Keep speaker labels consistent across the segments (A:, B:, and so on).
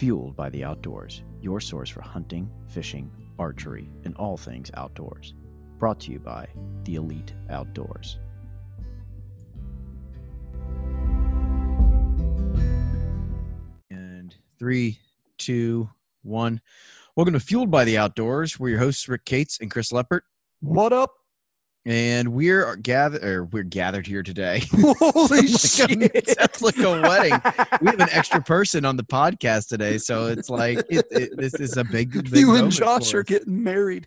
A: Fueled by the Outdoors, your source for hunting, fishing, archery, and all things outdoors. Brought to you by the Elite Outdoors. And three, two, one. Welcome to Fueled by the Outdoors. We're your hosts, Rick Cates and Chris Leppert.
B: What up?
A: And we're gathered or we're gathered here today.
B: Holy
A: like
B: shit!
A: That's like a wedding. We have an extra person on the podcast today, so it's like it, it, this is a big. big
B: you and Josh are getting married.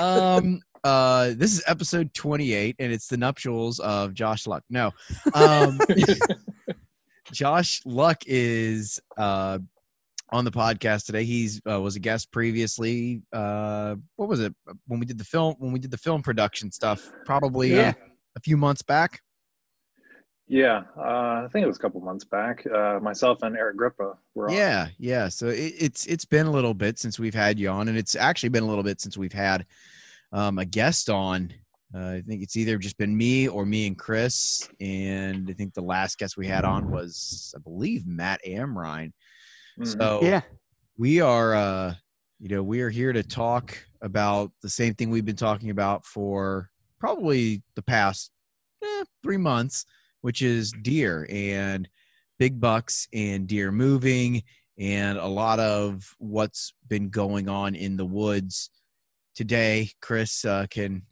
A: um uh this is episode 28 and it's the nuptials of josh luck no um josh luck is uh on the podcast today he's uh, was a guest previously uh what was it when we did the film when we did the film production stuff probably
B: Yeah.
A: uh, a few months back
C: Yeah, uh, I think it was a couple months back. Uh, myself and Eric Grippa were on.
A: Yeah, yeah. So it, it's it's been a little bit since we've had you on, and it's actually been a little bit since we've had um, a guest on. Uh, I think it's either just been me or me and Chris, and I think the last guest we had on was, I believe, Matt Amrine.
C: Mhm.
A: So
B: Yeah.
A: we are, uh, you know, we are here to talk about the same thing we've been talking about for probably the past eh, three months, which is deer and big bucks and deer moving and a lot of what's been going on in the woods today. Chris uh, can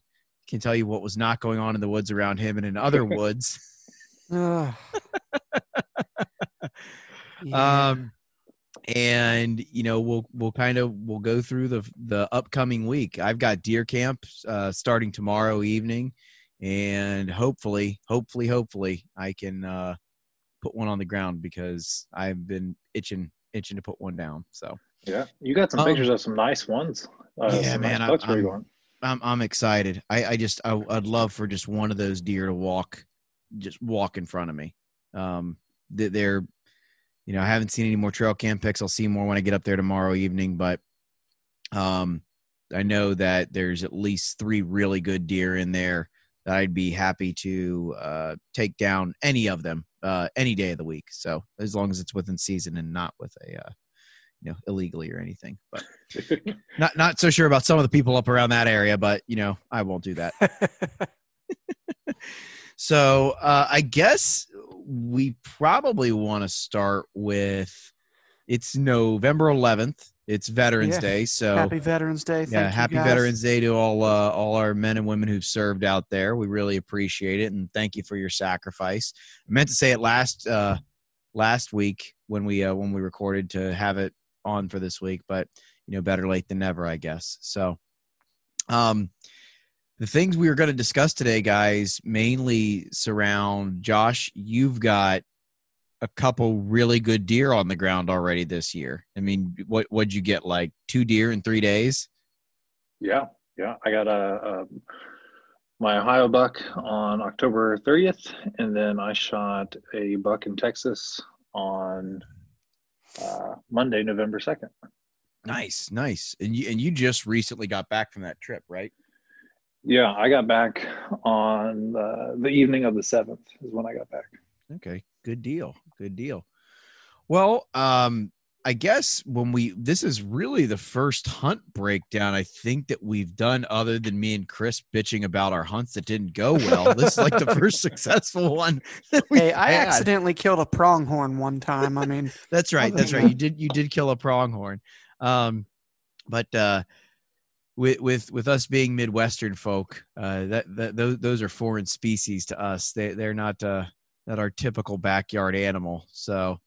A: can tell you what was not going on in the woods around him and in other woods.
B: Yeah.
A: um and you know we'll we'll kind of we'll go through the the upcoming week. I've got deer camp uh starting tomorrow evening and hopefully hopefully hopefully i can uh put one on the ground because i've been itching itching to put one down so.
C: Yeah, you got some
A: Um,
C: pictures of some nice ones. Uh,
A: yeah, man,
C: nice
A: I-
C: bucks where you
A: I'm- i'm i'm excited. I i just I, i'd love for just one of those deer to walk just walk in front of me. Um they- they're you know i haven't seen any more trail cam pics i'll see more when i get up there tomorrow evening but um i know that there's at least three really good deer in there that i'd be happy to uh take down any of them uh any day of the week. So as long as it's within season and not with a uh you know illegally or anything but not not so sure about some of the people up around that area but you know i won't do that. So uh, I guess we probably want to start with it's November 11th. It's Veterans
B: Yeah.
A: Day, so
B: happy Veterans Day. Thank
A: yeah, happy
B: guys.
A: Veterans Day to all uh, all our men and women who've served out there. We really appreciate it, and thank you for your sacrifice. I meant to say it last uh, last week when we uh, when we recorded to have it on for this week, but you know, better late than never, I guess. So, um, the things we are going to discuss today, guys, mainly surround Josh. You've got a couple really good deer on the ground already this year. I mean, what what'd you get? Like two deer in three days?
C: yeah, yeah. I got a, a my Ohio buck on October 30th, and then I shot a buck in Texas on uh, Monday, November 2nd.
A: Nice, nice. And you and you just recently got back from that trip, right?
C: Yeah, I got back on uh, the evening of the 7th is when I got back.
A: Okay, good deal. Good deal. Well, um, I guess when we this is really the first hunt breakdown I think that we've done other than me and Chris bitching about our hunts that didn't go well. this is like the first successful one. That we've
B: Hey, I
A: had.
B: accidentally killed a pronghorn one time. I mean,
A: That's right. That's right. You did you did kill a pronghorn. Um but uh with with with us being Midwestern folk, uh that, that those those are foreign species to us. They they're not uh not our typical backyard animal. So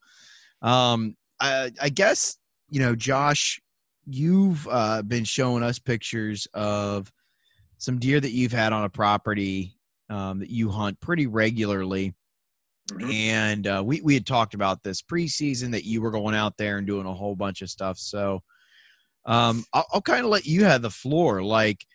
A: um I I guess you know, Josh, you've uh been showing us pictures of some deer that you've had on a property um that you hunt pretty regularly
C: Mhm.
A: and uh, we we had talked about this preseason that you were going out there and doing a whole bunch of stuff. So um, I'll, I'll kind of let you have the floor. Like,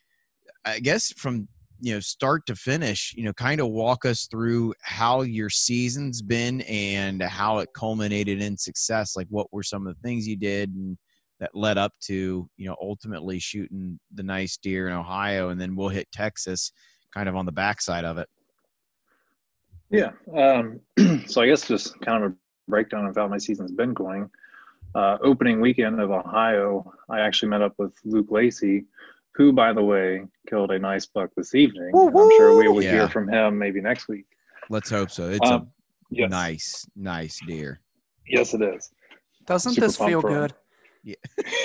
A: I guess from you know start to finish, you know, kind of walk us through how your season's been and how it culminated in success. Like, what were some of the things you did and that led up to you know ultimately shooting the nice deer in Ohio, and then we'll hit Texas, kind of on the backside of it.
C: Yeah. Um, so I guess just kind of a breakdown of how my season's been going. Uh, opening weekend of Ohio, I actually met up with Luke Lacey, who, by the way, killed a nice buck this evening.
B: Woo
C: I'm sure we will
A: Yeah.
C: hear from him maybe next week.
A: Let's hope so. It's
C: Um,
A: a
C: Yes,
A: nice, nice deer.
C: yes, it is.
B: Doesn't
C: Super
B: this feel good?
A: Yeah.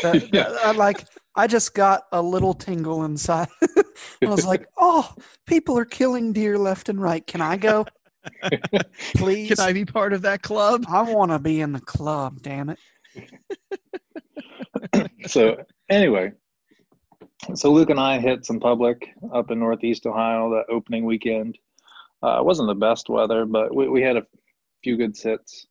B: That-
C: Yeah.
B: I like. I just got a little tingle inside. I was like, "Oh, people are killing deer left and right. Can I go, please?
A: Can I be part of that club?
B: I want to be in the club. Damn it!
C: So anyway, so Luke and I hit some public up in Northeast Ohio that opening weekend. Uh, it wasn't the best weather, but we, we had a few good sits.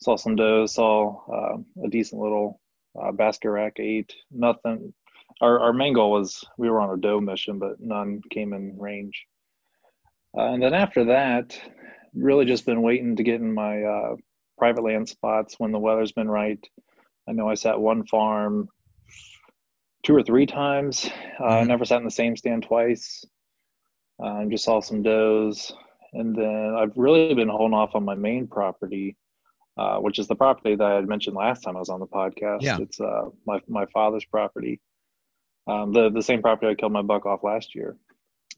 C: Saw some does, saw uh, a decent little uh, basket rack eight. Nothing. Our, our main goal was we were on a doe mission, but none came in range. Uh, and then after that, really just been waiting to get in my uh, private land spots when the weather's been right. I know I sat one farm two or three times. Uh, I
A: Mhm.
C: never sat in the same stand twice. Um, just saw some does, and then I've really been holding off on my main property, uh, which is the property that I had mentioned last time I was on the podcast.
A: Yeah.
C: It's uh, my my father's property, um, the the same property I killed my buck off last year.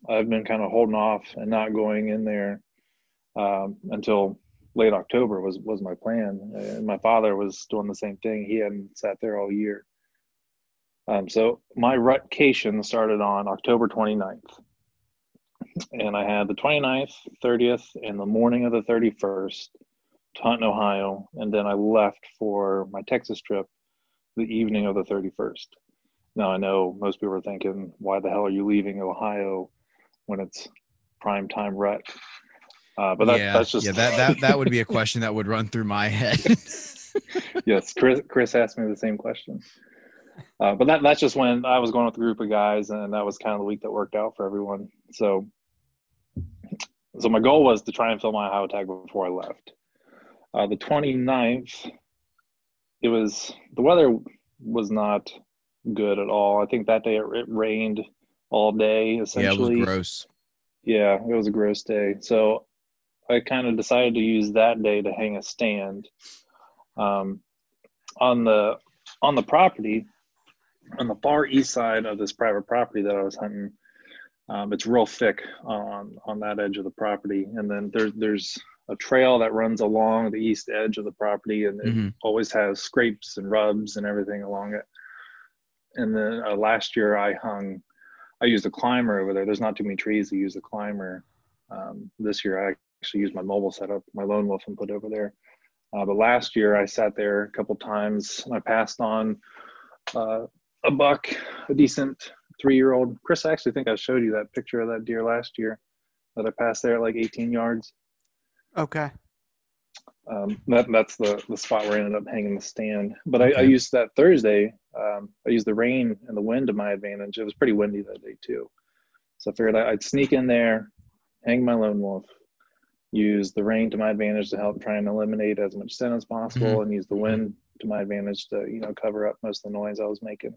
C: I've been kind of holding off and not going in there um, until late October was was my plan. And my father was doing the same thing. He hadn't sat there all year. Um, so my rutcation started on October 29th. And I had the 29th, 30th, and the morning of the 31st to hunt Ohio. And then I left for my Texas trip the evening of the 31st. Now I know most people are thinking, why the hell are you leaving Ohio when it's prime time rut? Uh, but that,
A: yeah,
C: that's just
A: yeah. That, that that would be a question that would run through my head.
C: yes, Chris, Chris asked me the same question. Uh, but that, that's just when I was going with a group of guys, and that was kind of the week that worked out for everyone. So, so my goal was to try and fill my Ohio tag before I left. Uh, the 29th, it was the weather was not good at all. I think that day it, it rained all day. Essentially.
A: Yeah, it was gross.
C: yeah, it was a gross day. So I kind of decided to use that day to hang a stand. Um, on the on the property, on the far east side of this private property that I was hunting, um, it's real thick on on that edge of the property, and then there's there's a trail that runs along the east edge of the property, and it
A: Mhm.
C: always has scrapes and rubs and everything along it. And then uh, last year I hung, I used a climber over there. There's not too many trees to use a climber. Um, this year I actually used my mobile setup, my lone wolf, and put over there. Uh, but last year I sat there a couple times. I passed on uh, a buck, a decent three-year-old. Chris, I actually think I showed you that picture of that deer last year that I passed there at like 18 yards.
B: Okay.
C: Um, that, that's the, the spot where I ended up hanging the stand. But I, I used that Thursday. Um, I used the rain and the wind to my advantage. It was pretty windy that day too. So I figured I'd sneak in there, hang my lone wolf, use the rain to my advantage to help try and eliminate as much scent as possible, and use the wind to my advantage to you know cover up most of the noise I was making.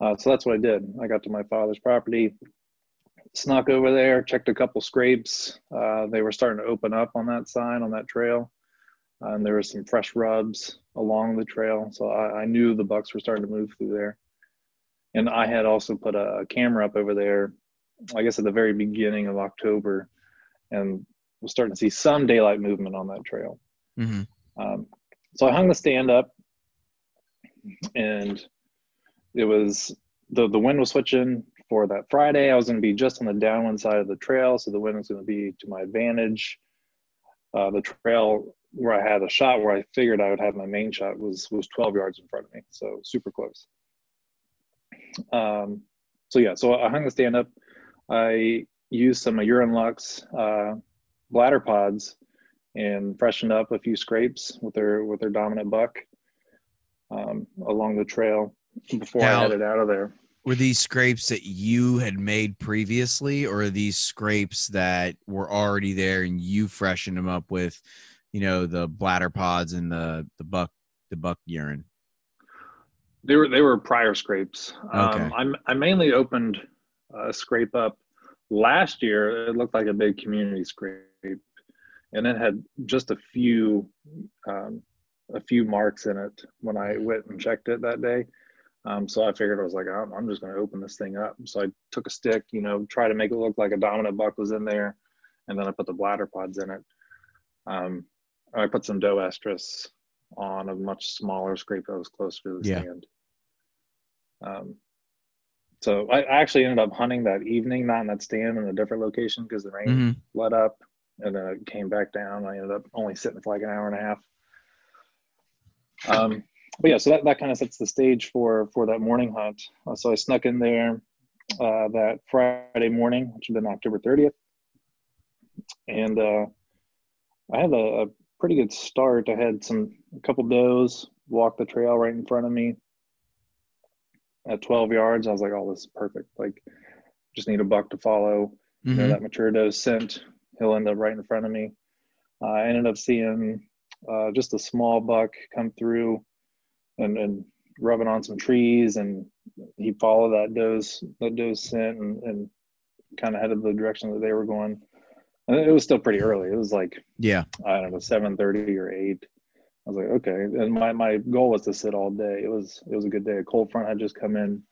C: Uh, so that's what I did. I got to my father's property, snuck over there, checked a couple scrapes. Uh, they were starting to open up on that side, on that trail. Uh, and there were some fresh rubs along the trail. So I, I knew the bucks were starting to move through there. And I had also put a, a camera up over there, I guess at the very beginning of October, and was starting to see some daylight movement on that trail.
A: hmm
C: Um, so I hung the stand up, and it was the the wind was switching for that Friday. I was going to be just on the downwind side of the trail, so the wind was going to be to my advantage. Uh, the trail where I had a shot where I figured I would have my main shot was was 12 yards in front of me, so super close. Um, so yeah, so I hung the stand up. I used some of Urine Lux uh, bladder pods and freshened up a few scrapes with their with their dominant buck um, along the trail before
A: Now-
C: I headed out of there.
A: Were these scrapes that you had made previously, or are these scrapes that were already there and you freshened them up with, you know, the bladder pods and the the buck the buck urine?
C: They were they were prior scrapes.
A: Okay.
C: Um, I'm, I mainly opened a scrape up last year. It looked like a big community scrape, and it had just a few um, a few marks in it when I went and checked it that day. Um, so I figured I was like, I'm, I'm just going to open this thing up. So I took a stick, you know, try to make it look like a dominant buck was in there, and then I put the bladder pods in it. Um, I put some doe estrus on a much smaller scrape that was closer to the
A: Yeah.
C: stand. Um, so I, I actually ended up hunting that evening, not in that stand, in a different location because the rain
A: Mhm.
C: let up and then it came back down. I ended up only sitting for like an hour and a half. Um, but yeah, so that, that kind of sets the stage for for that morning hunt. Uh, so I snuck in there uh, that Friday morning, which had been October 30th, and uh, I had a, a pretty good start. I had some a couple does walk the trail right in front of me at 12 yards. I was like, "Oh, this is perfect! Like, just need a buck to follow." you know,
A: Mhm.
C: that mature doe scent, he'll end up right in front of me. Uh, I ended up seeing uh, just a small buck come through and, and rubbing on some trees, and he followed that doe's that doe's scent and, and kind of headed the direction that they were going. And it was still pretty early. It was like
A: Yeah.
C: I don't know, seven thirty or eight. I was like, okay. And my, my goal was to sit all day. It was it was a good day. A cold front had just come in,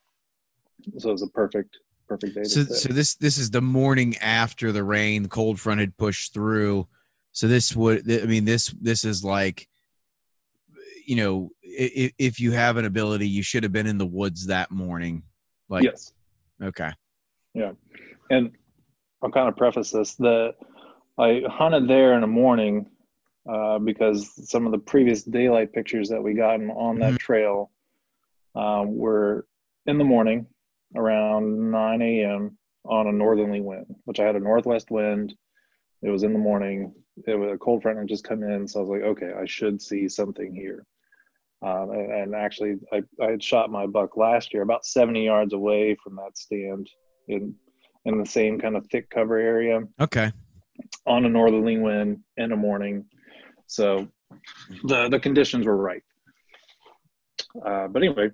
C: so it was a perfect perfect day.
A: So so this this is the morning after the rain, the cold front had pushed through. So this would I mean this this is like you know if, if you have an ability you should have been in the woods that morning. Like
C: yes.
A: okay.
C: Yeah, and I'll kind of preface this: the I hunted there in the morning uh, because some of the previous daylight pictures that we gotten on that
A: Mhm.
C: trail um, were in the morning around 9 a.m. on a northerly wind, which I had a northwest wind. It was in the morning. It was a cold front had just come in, so I was like, okay, I should see something here. Um, and, and actually, I, I had shot my buck last year about 70 yards away from that stand in in the same kind of thick cover area
A: Okay.
C: on a northerly wind in the morning. So the the conditions were right. Uh, but anyway,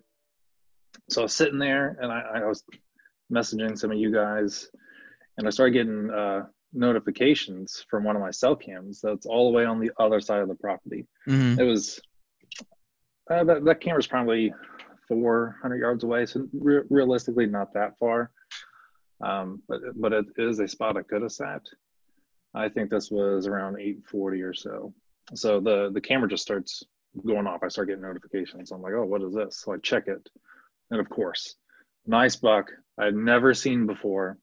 C: so I was sitting there and I, I was messaging some of you guys, and I started getting uh, notifications from one of my cell cams that's all the way on the other side of the property.
A: Mhm.
C: It was uh, that that camera's probably 400 yards away, so re- realistically not that far. Um, but but it is a spot I could have sat. I think this was around 840 or so. So the the camera just starts going off. I start getting notifications. I'm like, oh, what is this? So I check it, and of course, nice buck I had never seen before.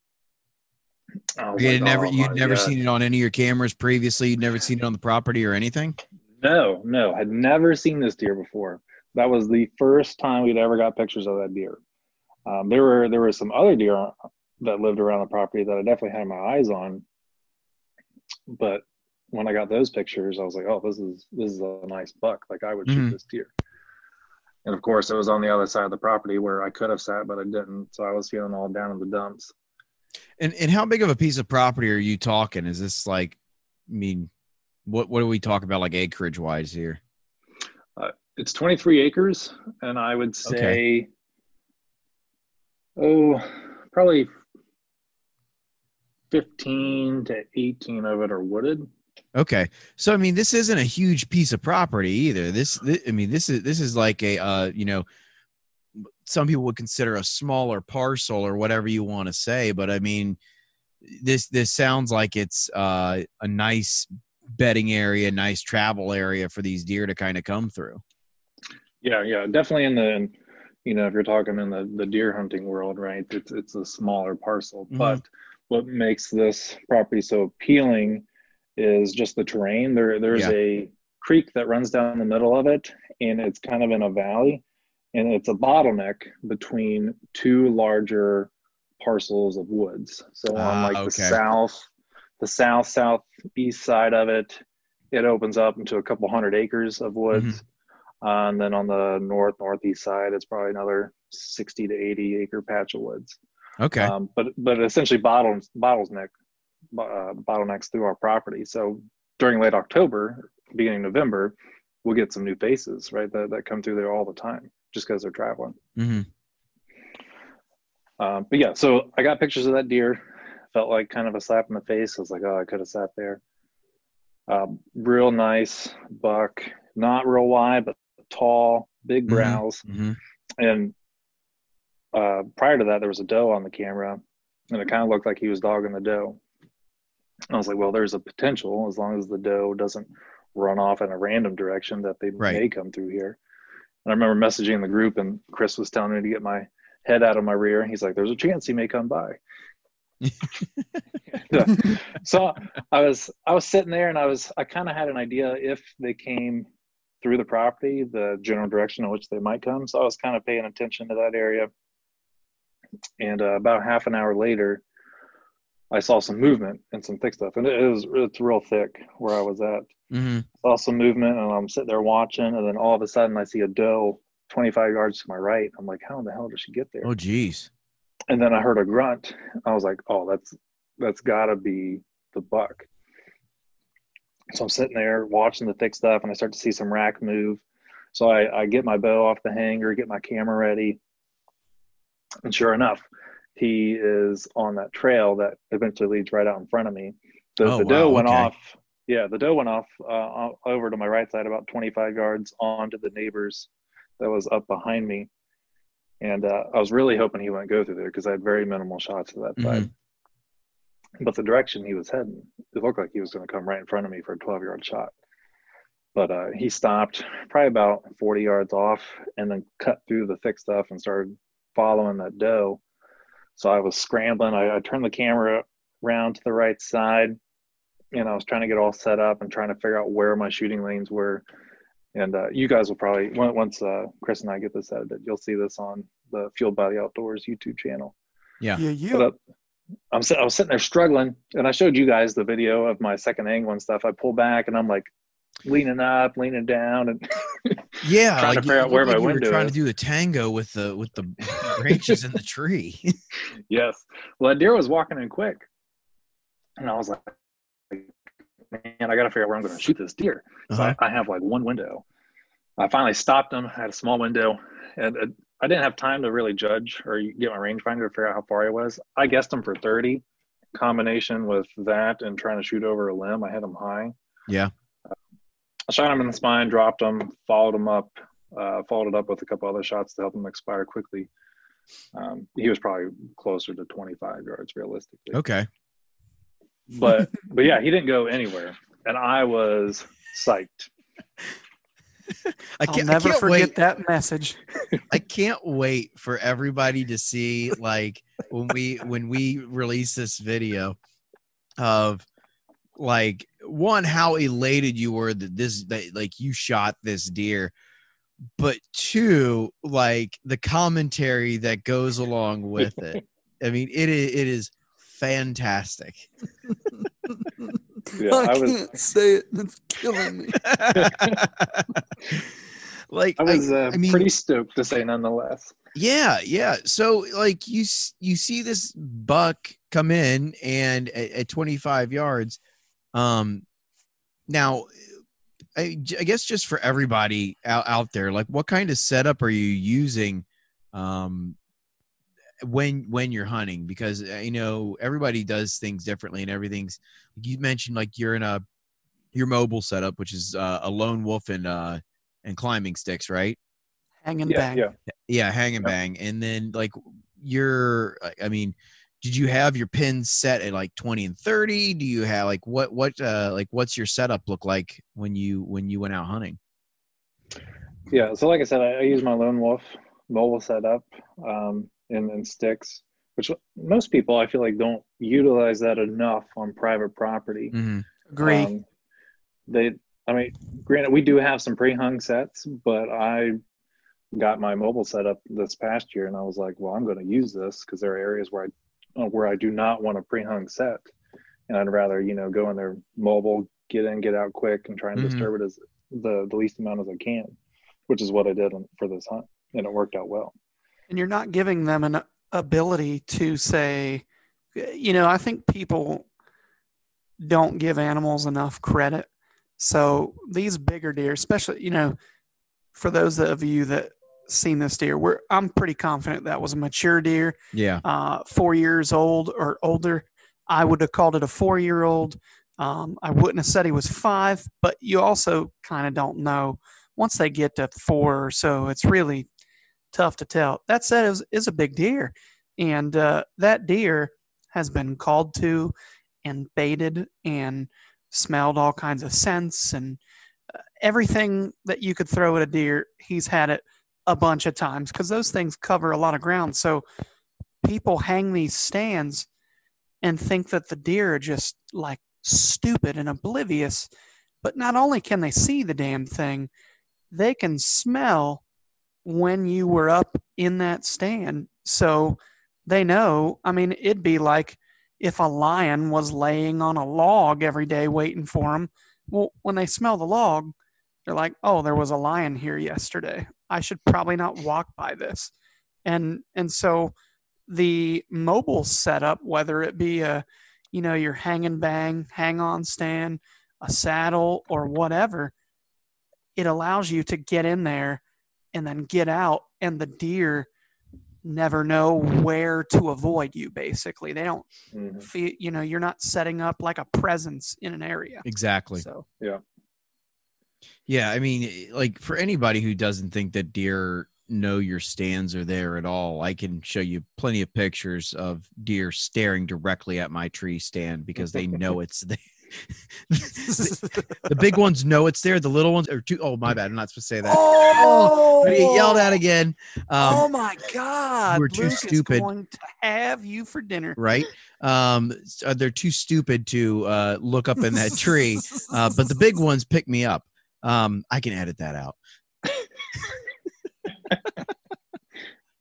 A: You
C: like,
A: never
C: "Oh
A: you'd never
C: God."
A: seen it on any of your cameras previously. You'd never seen it on the property or anything.
C: No, no, had never seen this deer before. That was the first time we'd ever got pictures of that deer. Um, there were there were some other deer that lived around the property that I definitely had my eyes on, but when I got those pictures, I was like, "Oh, this is this is a nice buck. Like I would shoot
A: Mhm.
C: this deer." And of course, it was on the other side of the property where I could have sat, but I didn't. So I was feeling all down in the dumps.
A: And and how big of a piece of property are you talking? Is this like, I mean, what what do we talk about like acreage wise here?
C: Uh, it's 23 acres, and I would say,
A: Okay.
C: oh, probably 15 to 18 of it are wooded.
A: Okay, so I mean, this isn't a huge piece of property either. This, thi- I mean, this is this is like a uh, you know, some people would consider a smaller parcel or whatever you want to say, but I mean, this this sounds like it's uh, a nice bedding area, nice travel area for these deer to kind of come through.
C: Yeah, yeah, definitely in the, you know, if you're talking in the, the deer hunting world, right? It's it's a smaller parcel,
A: Mhm.
C: but what makes this property so appealing is just the terrain. There there's
A: Yeah.
C: a creek that runs down the middle of it, and it's kind of in a valley, and it's a bottleneck between two larger parcels of woods. So on
A: Ah,
C: like
A: okay.
C: the south, the south southeast side of it, it opens up into a couple hundred acres of woods. Uh, and then on the north northeast side, it's probably another 60 to 80 acre patch of woods.
A: Okay,
C: Um, but but essentially bottles bottleneck uh, bottlenecks through our property. So during late October, beginning November, we'll get some new faces, right? That that come through there all the time, just because they're traveling.
A: hmm
C: Um, but yeah, so I got pictures of that deer. Felt like kind of a slap in the face. I was like, oh, I could have sat there. Um, real nice buck, not real wide, but tall, big
A: Mhm.
C: brows.
A: hmm
C: And uh, prior to that, there was a doe on the camera, and it kind of looked like he was dogging the doe. I was like, well, there's a potential as long as the doe doesn't run off in a random direction that they
A: Right.
C: may come through here. And I remember messaging the group, and Chris was telling me to get my head out of my rear. He's like, "There's a chance he may come by." so I was I was sitting there, and I was I kind of had an idea if they came through the property, the general direction in which they might come. So I was kind of paying attention to that area. And uh, about half an hour later, I saw some movement and some thick stuff, and it was it's real thick where I was at.
A: hmm
C: Saw some movement, and I'm sitting there watching, and then all of a sudden I see a doe 25 yards to my right. I'm like, how in the hell did she get there?
A: Oh, geez.
C: And then I heard a grunt. I was like, oh, that's that's got to be the buck. So I'm sitting there watching the thick stuff, and I start to see some rack move. So I, I get my bow off the hanger, get my camera ready, and sure enough, he is on that trail that eventually leads right out in front of me. The,
A: Oh,
C: the doe
A: wow,
C: went
A: okay.
C: off. Yeah, the doe went off uh, over to my right side, about 25 yards onto the neighbors that was up behind me. And uh, I was really hoping he wouldn't go through there because I had very minimal shots to that side. But the direction he was heading, it looked like he was going to come right in front of me for a 12 yard shot. But uh, he stopped probably about 40 yards off and then cut through the thick stuff and started following that doe. So I was scrambling. I, I turned the camera around to the right side and I was trying to get all set up and trying to figure out where my shooting lanes were. And uh, you guys will probably once uh, Chris and I get this edited, you'll see this on the Fueled by the Outdoors YouTube channel.
A: Yeah.
B: Yeah, you.
C: But uh, I'm sit- I was sitting there struggling, and I showed you guys the video of my second angle and stuff. I pull back, and I'm like leaning up, leaning down, and
A: Yeah,
C: Trying to
A: like you-
C: figure out where
A: like
C: my window
A: trying
C: is.
A: to do a tango with the with the branches in the tree.
C: yes, well, that deer was walking in quick, and I was like, man, I got to figure out where I'm going to shoot this deer. So
A: Uh-huh.
C: I, I have like one window. I finally stopped him. I had a small window, and uh, I didn't have time to really judge or get my rangefinder to figure out how far I was. I guessed him for 30. Combination with that and trying to shoot over a limb, I had him high.
A: Yeah.
C: I shot him in the spine, dropped him, followed him up, uh, followed it up with a couple other shots to help him expire quickly. Um, he was probably closer to 25 yards realistically
A: okay.
C: but but yeah, he didn't go anywhere, and I was psyched.
A: I
B: I'll
A: can't, I
B: never
A: can't
B: forget
A: wait.
B: that message.
A: I can't wait for everybody to see like when we when we release this video of like one how elated you were that this that like you shot this deer but two like the commentary that goes along with it i mean it is it is fantastic
C: Yeah, I was
B: can't say it. It's killing me.
A: like
C: I was uh,
A: I mean-
C: pretty stoked to say nonetheless.
A: Yeah, yeah. So like you you see this buck come in and at, at 25 yards. Um now I, I, guess just for everybody out, out there, like what kind of setup are you using um when when you're hunting because uh, you know everybody does things differently and everything's you mentioned like you're in a your mobile setup which is uh, a lone wolf and uh and climbing sticks right
B: Hang and
C: Yeah,
B: bang.
C: yeah.
A: yeah, hang and
C: Yep.
A: bang. And then like you're, I mean, did you have your pins set at like 20 and 30? Do you have like what what uh like what's your setup look like when you when you went out hunting?
C: Yeah, so like I said, I, I use my lone wolf mobile setup um, and, and sticks, which most people I feel like don't utilize that enough on private property.
A: Mm-hmm.
B: Agree.
C: Um, they, I mean, granted, we do have some pre-hung sets, but I got my mobile setup this past year, and I was like, well, I'm going to use this because there are areas where I where I do not want a pre-hung set, and I'd rather you know go in there mobile, get in, get out quick, and try and
A: Mhm.
C: disturb it as the the least amount as I can, which is what I did for this hunt, and it worked out well.
B: and you're not giving them an ability to say, you know, I think people don't give animals enough credit. So these bigger deer, especially, you know, for those of you that seen this deer, we're I'm pretty confident that was a mature deer,
A: Yeah.
B: uh, four years old or older. I would have called it a four year old. Um, I wouldn't have said he was five, but you also kind of don't know. Once they get to four or so, it's really tough to tell. That said, it was, is a big deer, and uh, that deer has been called to and baited and smelled all kinds of scents and uh, everything that you could throw at a deer. He's had it a bunch of times because those things cover a lot of ground. So people hang these stands and think that the deer are just like stupid and oblivious. But not only can they see the damn thing, they can smell when you were up in that stand. So they know. I mean, it'd be like if a lion was laying on a log every day waiting for them. Well, when they smell the log, they're like, oh, there was a lion here yesterday. I should probably not walk by this. And and so the mobile setup, whether it be a, you know, your hang and bang, hang on stand, a saddle, or whatever, it allows you to get in there and then get out, and the deer never know where to avoid you. Basically, they don't
C: Mhm.
B: feel, you know, you're not setting up like a presence in an area.
A: Exactly.
B: So
A: Yeah, I mean, eh, like for anybody who doesn't think that deer know your stands are there at all, I can show you plenty of pictures of deer staring directly at my tree stand because they know it's there. the big ones know it's there. The little ones are too. Oh, my bad. I'm not supposed to say that.
B: Oh,
A: get yelled at again.
B: oh
A: Um,
B: my God!
A: we're too stupid.
B: going to have you for dinner.
A: right? Um, uh, they're too stupid to uh, look up in that tree. Uh, but the big ones pick me up. Um, I can edit that out.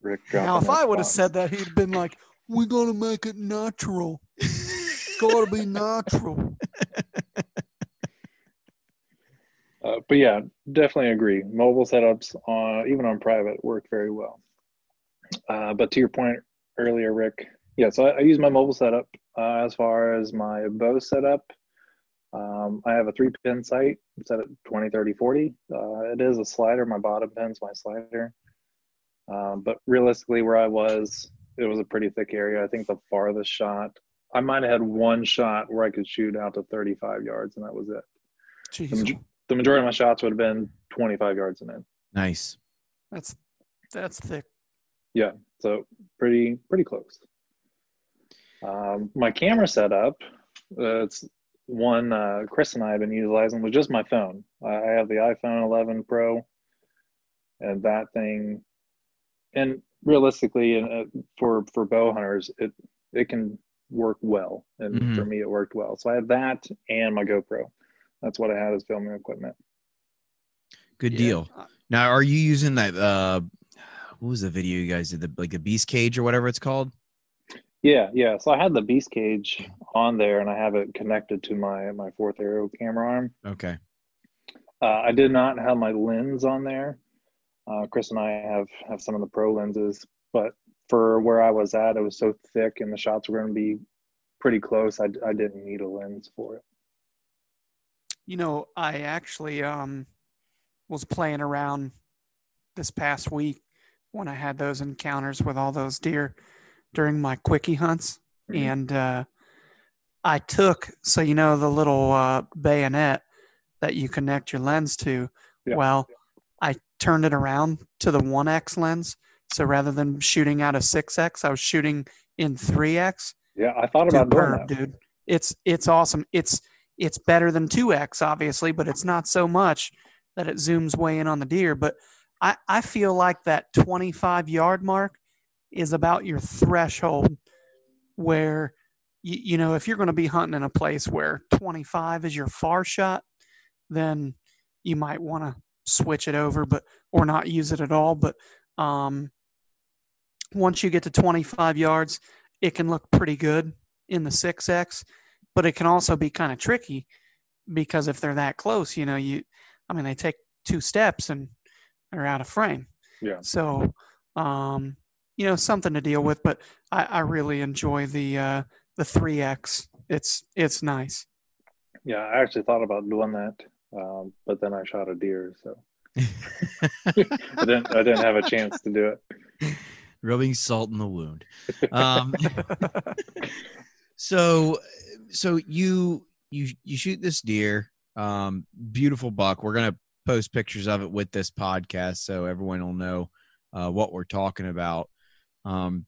C: Rick
B: now, if I would have said that, he'd been like, "We're gonna make it natural. It's gotta be natural."
C: Uh, but yeah, definitely agree. Mobile setups on even on private work very well. Uh, but to your point earlier, Rick, yeah, so I, I use my mobile setup uh, as far as my bow setup. Um, I have a three pin sight set at 20, 30, 40. Uh, it is a slider. My bottom pin's my slider. Um, but realistically, where I was, it was a pretty thick area. I think the farthest shot, I might have had one shot where I could shoot out to 35 yards, and that was it. The,
B: Jeez,
C: maj- the majority of my shots would have been 25 yards and in.
A: Nice.
B: that's that's thick. Yeah.
C: So pretty pretty close. Um, my camera setup, uh, it's one uh, Chris and I have been utilizing was just my phone. I I have the iPhone 11 Pro, and that thing, and realistically, and uh, for for bow hunters, it it can work well, and
A: Mhm.
C: for me, it worked well. So I have that and my GoPro. That's what I had as filming equipment.
A: Good
B: Yeah.
A: deal. Now, are you using that? Uh, what was the video you guys did? The like a beast cage or whatever it's called.
C: Yeah, yeah. So I had the beast cage on there, and I have it connected to my my fourth arrow camera arm.
A: Okay.
C: Uh, I did not have my lens on there. Uh, Chris and I have have some of the pro lenses, but for where I was at, it was so thick, and the shots were going to be pretty close. I I didn't need a lens for it.
B: You know, I actually um was playing around this past week when I had those encounters with all those deer during my quickie hunts,
C: Mhm.
B: and uh, I took so you know the little uh, bayonet that you connect your lens to.
C: Yeah.
B: Well, I turned it around to the one X lens, so rather than shooting out a six X, I was shooting in three X.
C: Yeah, I thought about doing that.
B: dude. It's it's awesome. It's it's better than 2x obviously, but it's not so much that it zooms way in on the deer, but I I feel like that 25 yard mark is about your threshold where you, you know if you're going to be hunting in a place where 25 is your far shot, then you might want to switch it over but or not use it at all, but um once you get to 25 yards, it can look pretty good in the 6X, but it can also be kind of tricky because if they're that close, you know, you, I mean, they take two steps and they're out of frame.
C: Yeah.
B: So, um, you know, something to deal with, but I, I really enjoy the, uh, the 3X. It's, it's nice.
C: Yeah, I actually thought about doing that, um, but then I shot a deer, so I didn't I didn't have a chance to do it.
A: Rubbing salt in the wound. Um, so, so you you you shoot this deer, um, beautiful buck. We're gonna post pictures of it with this podcast so everyone will know uh, what we're talking about. Um,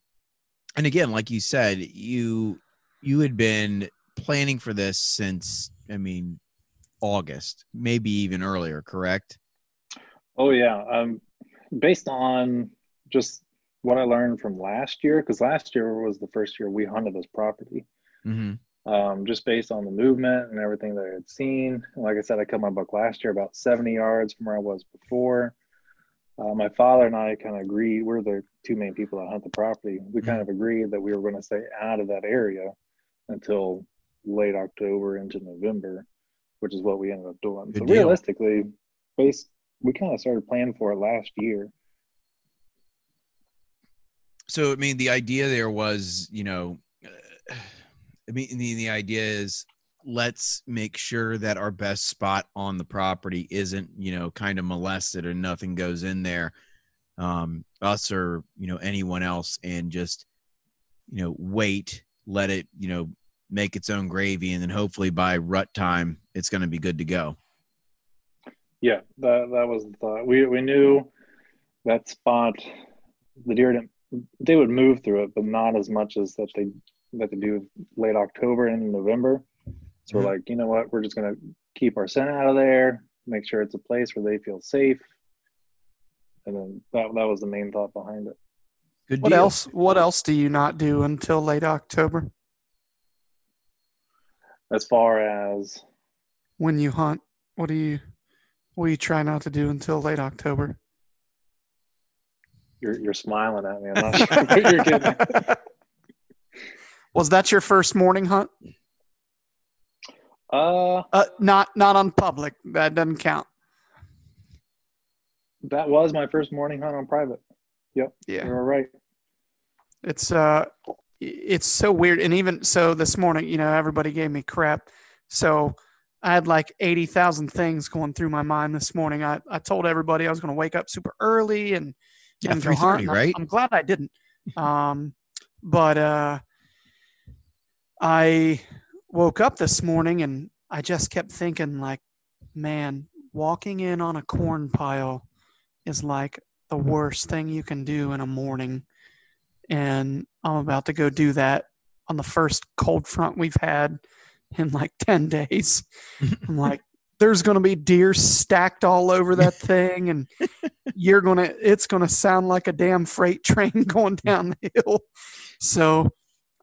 A: and again, like you said, you you had been planning for this since I mean August, maybe even earlier, correct?
C: Oh yeah. Um, based on just what I learned from last year, because last year was the first year we hunted this property.
A: Mm-hmm.
C: Um, just based on the movement and everything that I had seen. Like I said, I cut my buck last year about 70 yards from where I was before. Uh, my father and I kind of agreed. We're the two main people that hunt the property. We kind of agreed that we were going to stay out of that area until late October into November, which is what we ended up doing.
A: Good
C: so
A: deal.
C: realistically, based we kind of started planning for it last year.
A: So I mean, the idea there was, you know, uh, I mean, the the idea is let's make sure that our best spot on the property isn't, you know, kind of molested or nothing goes in there, um, us or you know anyone else, and just you know wait, let it, you know, make its own gravy, and then hopefully by rut time it's going to be good to go.
C: Yeah, that that was the thought. We we knew that spot. The deer didn't. They would move through it, but not as much as that they that they do late October and November. So we're like, you know what? We're just gonna keep our scent out of there. Make sure it's a place where they feel safe. And then that that was the main thought behind it.
A: Good
B: What
A: deal.
B: else? What else do you not do until late October
C: As far as
B: when you hunt? What do you? What do you try not to do until late October?
C: you're you're smiling at me, I'm not sure what you're getting. at.
B: Was that your first morning hunt?
C: Uh,
B: Uh, not not on public. That doesn't count.
C: that was my first morning hunt on private. Yep.
B: Yeah,
C: were right.
B: it's uh, it's so weird. And even so, this morning, you know, everybody gave me crap. So I had like eighty thousand things going through my mind this morning. I I told everybody I was going to wake up super early and
A: Yeah,
B: and go hunt.
A: thirty,
B: and I'm-
A: right?
B: I'm glad I didn't. Um, but uh, I woke up this morning and I just kept thinking, like, man, walking in on a corn pile is like the worst thing you can do in a morning. And I'm about to go do that on the first cold front we've had in like 10 days. I'm like, there's going to be deer stacked all over that thing and you're going to it's going to sound like a damn freight train going down the hill so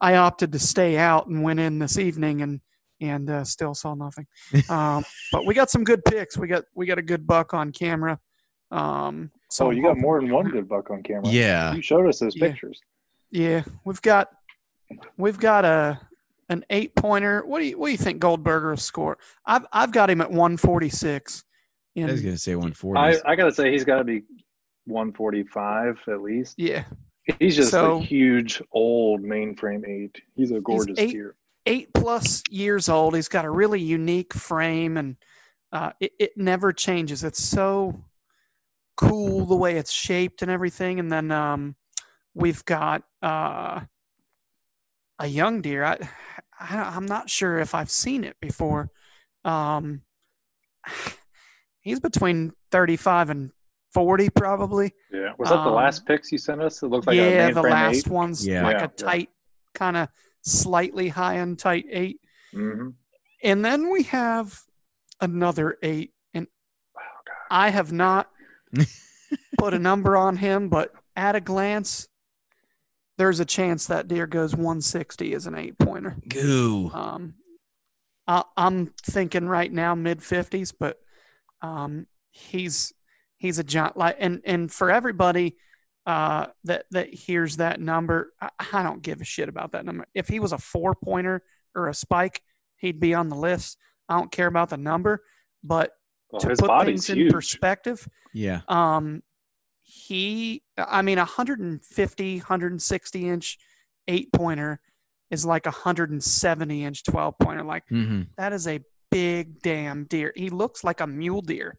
B: i opted to stay out and went in this evening and and uh, still saw nothing um, but we got some good picks we got we got a good buck on camera um, so
C: So
B: I'm
C: you got more than one good buck on camera.
A: Yeah.
C: You showed us those
B: Yeah.
C: pictures.
B: yeah we've got we've got a an eight pointer what do you what do you think goldberger will score i've i've got him at 146
A: I was gonna say 140.
C: I, I gotta say he's got to be 145 at least.
B: yeah
C: He's just
B: So-
C: a huge old mainframe eight. He's a gorgeous
B: eight-
C: deer.
B: eight plus years old. He's got a really unique frame, and uh, it, it never changes. It's so cool the way it's shaped and everything. And then um, we've got uh, a young deer. I, I I'm not sure if I've seen it before. Um, he's between 35 and 40 probably.
C: Yeah. Was that the
B: Um,
C: last pics you sent us? It looked like
B: yeah,
C: a
B: the last
C: eight.
B: one's
A: Yeah.
B: like
C: Yeah,
B: a
C: yeah.
B: tight, kind of slightly high and tight eight.
C: hmm
B: And then we have another eight. And
C: Oh,
B: I have not put a number on him, but at a glance, there's a chance that deer goes 160 as an eight pointer.
A: Goo.
B: Um, I, I'm thinking right now mid 50s, but um, he's he's a giant. Like, and and for everybody uh, that that hears that number, I, I don't give a shit about that number. If he was a four pointer or a spike, he'd be on the list. I don't care about the number, but
C: Well,
B: to put
C: body's
B: things in
C: huge.
B: perspective,
A: Yeah.
B: um, he, I mean, a 150, 160 inch eight pointer is like a 170 inch 12 pointer. Like
A: hmm
B: that is a big damn deer. He looks like a mule deer.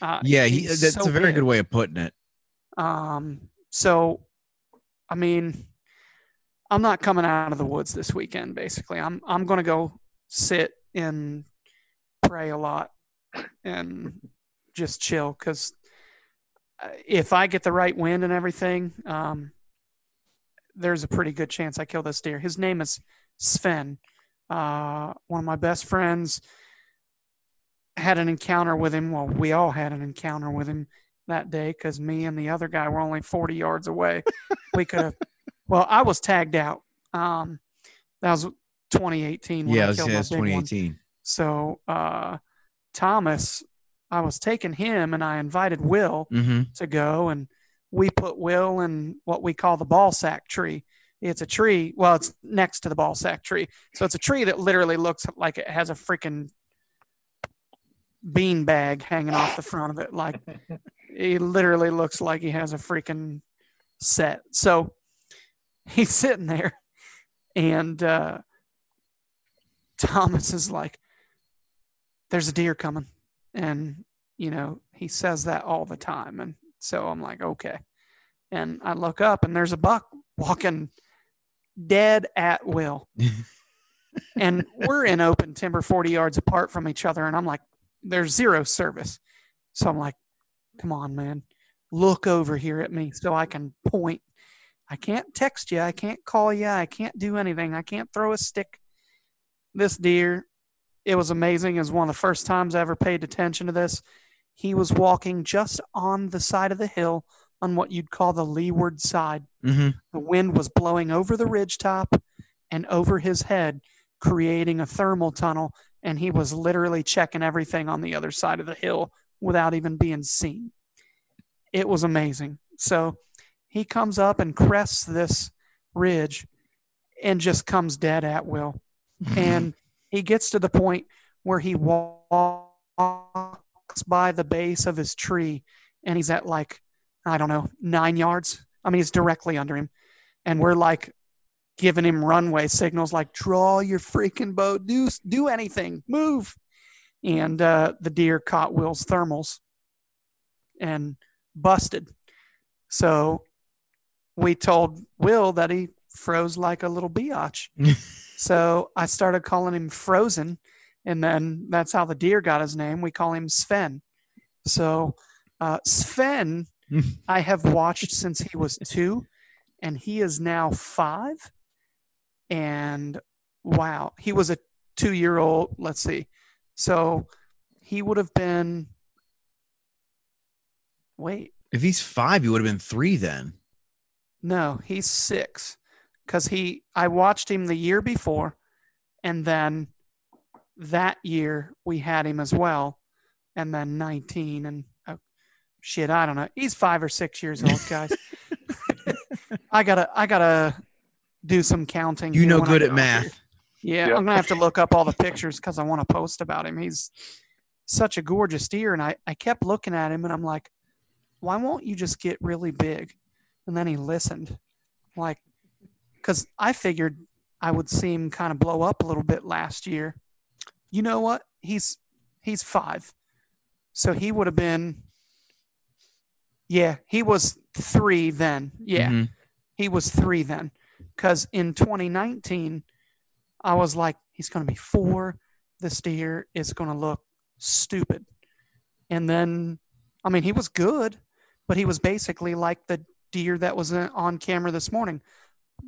B: Uh,
A: Yeah. He, that's
B: so
A: a very
B: big.
A: good way of putting it.
B: Um, so, I mean, I'm not coming out of the woods this weekend. Basically, I'm I'm going to go sit and pray a lot and just chill because if I get the right wind and everything, um, there's a pretty good chance I kill this deer. His name is Sven. Uh, one of my best friends had an encounter with him. Well, we all had an encounter with him that day because me and the other guy were only 40 yards away. we could have, well, I was tagged out. Um, that was 2018. When
A: yeah,
B: I
A: was,
B: killed
A: yeah,
B: my
A: it's
B: big one.
A: 2018.
B: So uh, Thomas, I was taking him and I invited Will
A: Mm-hmm.
B: to go and we put Will in what we call the ball sack tree. It's a tree. Well, it's next to the ball sack tree. So it's a tree that literally looks like it has a freaking bean bag hanging off the front of it. Like he literally looks like he has a freaking set. So he's sitting there and uh, Thomas is like, there's a deer coming. And, you know, he says that all the time. And so I'm like, okay. And I look up and there's a buck walking dead at will. and we're in open timber 40 yards apart from each other. And I'm like, there's zero service. So I'm like, come on, man, look over here at me so I can point. I can't text you. I can't call you. I can't do anything. I can't throw a stick. This deer, it was amazing. It was one of the first times I ever paid attention to this. He was walking just on the side of the hill on what you'd call the leeward side.
A: Mm-hmm.
B: The wind was blowing over the ridge top and over his head, creating a thermal tunnel. And he was literally checking everything on the other side of the hill without even being seen. It was amazing. So he comes up and crests this ridge and just comes dead at will. And he gets to the point where he walks by the base of his tree and he's at like, I don't know, nine yards. I mean, he's directly under him. And we're like giving him runway signals like, draw your freaking boat, do, do anything, move. And uh, the deer caught Will's thermals and busted. So we told Will that he froze like a little biatch. so I started calling him Frozen, and then that's how the deer got his name. We call him Sven. So uh, Sven, I have watched since he was two, and he is now five. And wow, he was a two year old. Let's see. So he would have been, wait,
A: If he's five, he would have been three then.
B: no, he's six. Because he, I watched him the year before, and then that year we had him as well, and then 19 and oh, shit, I don't know. He's five or six years old, guys. I gotta, I gotta do some counting.
A: You know
B: when I
A: good at math.
B: Yeah,
C: Yep.
B: I'm gonna have to look up all the pictures because I want to post about him. He's such a gorgeous deer, and I I kept looking at him, and I'm like, why won't you just get really big? And then he listened, like, because I figured I would see him kind of blow up a little bit last year. You know what? He's he's five, so he would have been. Yeah, he was three then. Yeah
A: Mhm.
B: he was three then because in 2019 i was like he's going to be four. This deer is going to look stupid. And then i mean he was good but he was basically like the deer that was uh, on camera this morning.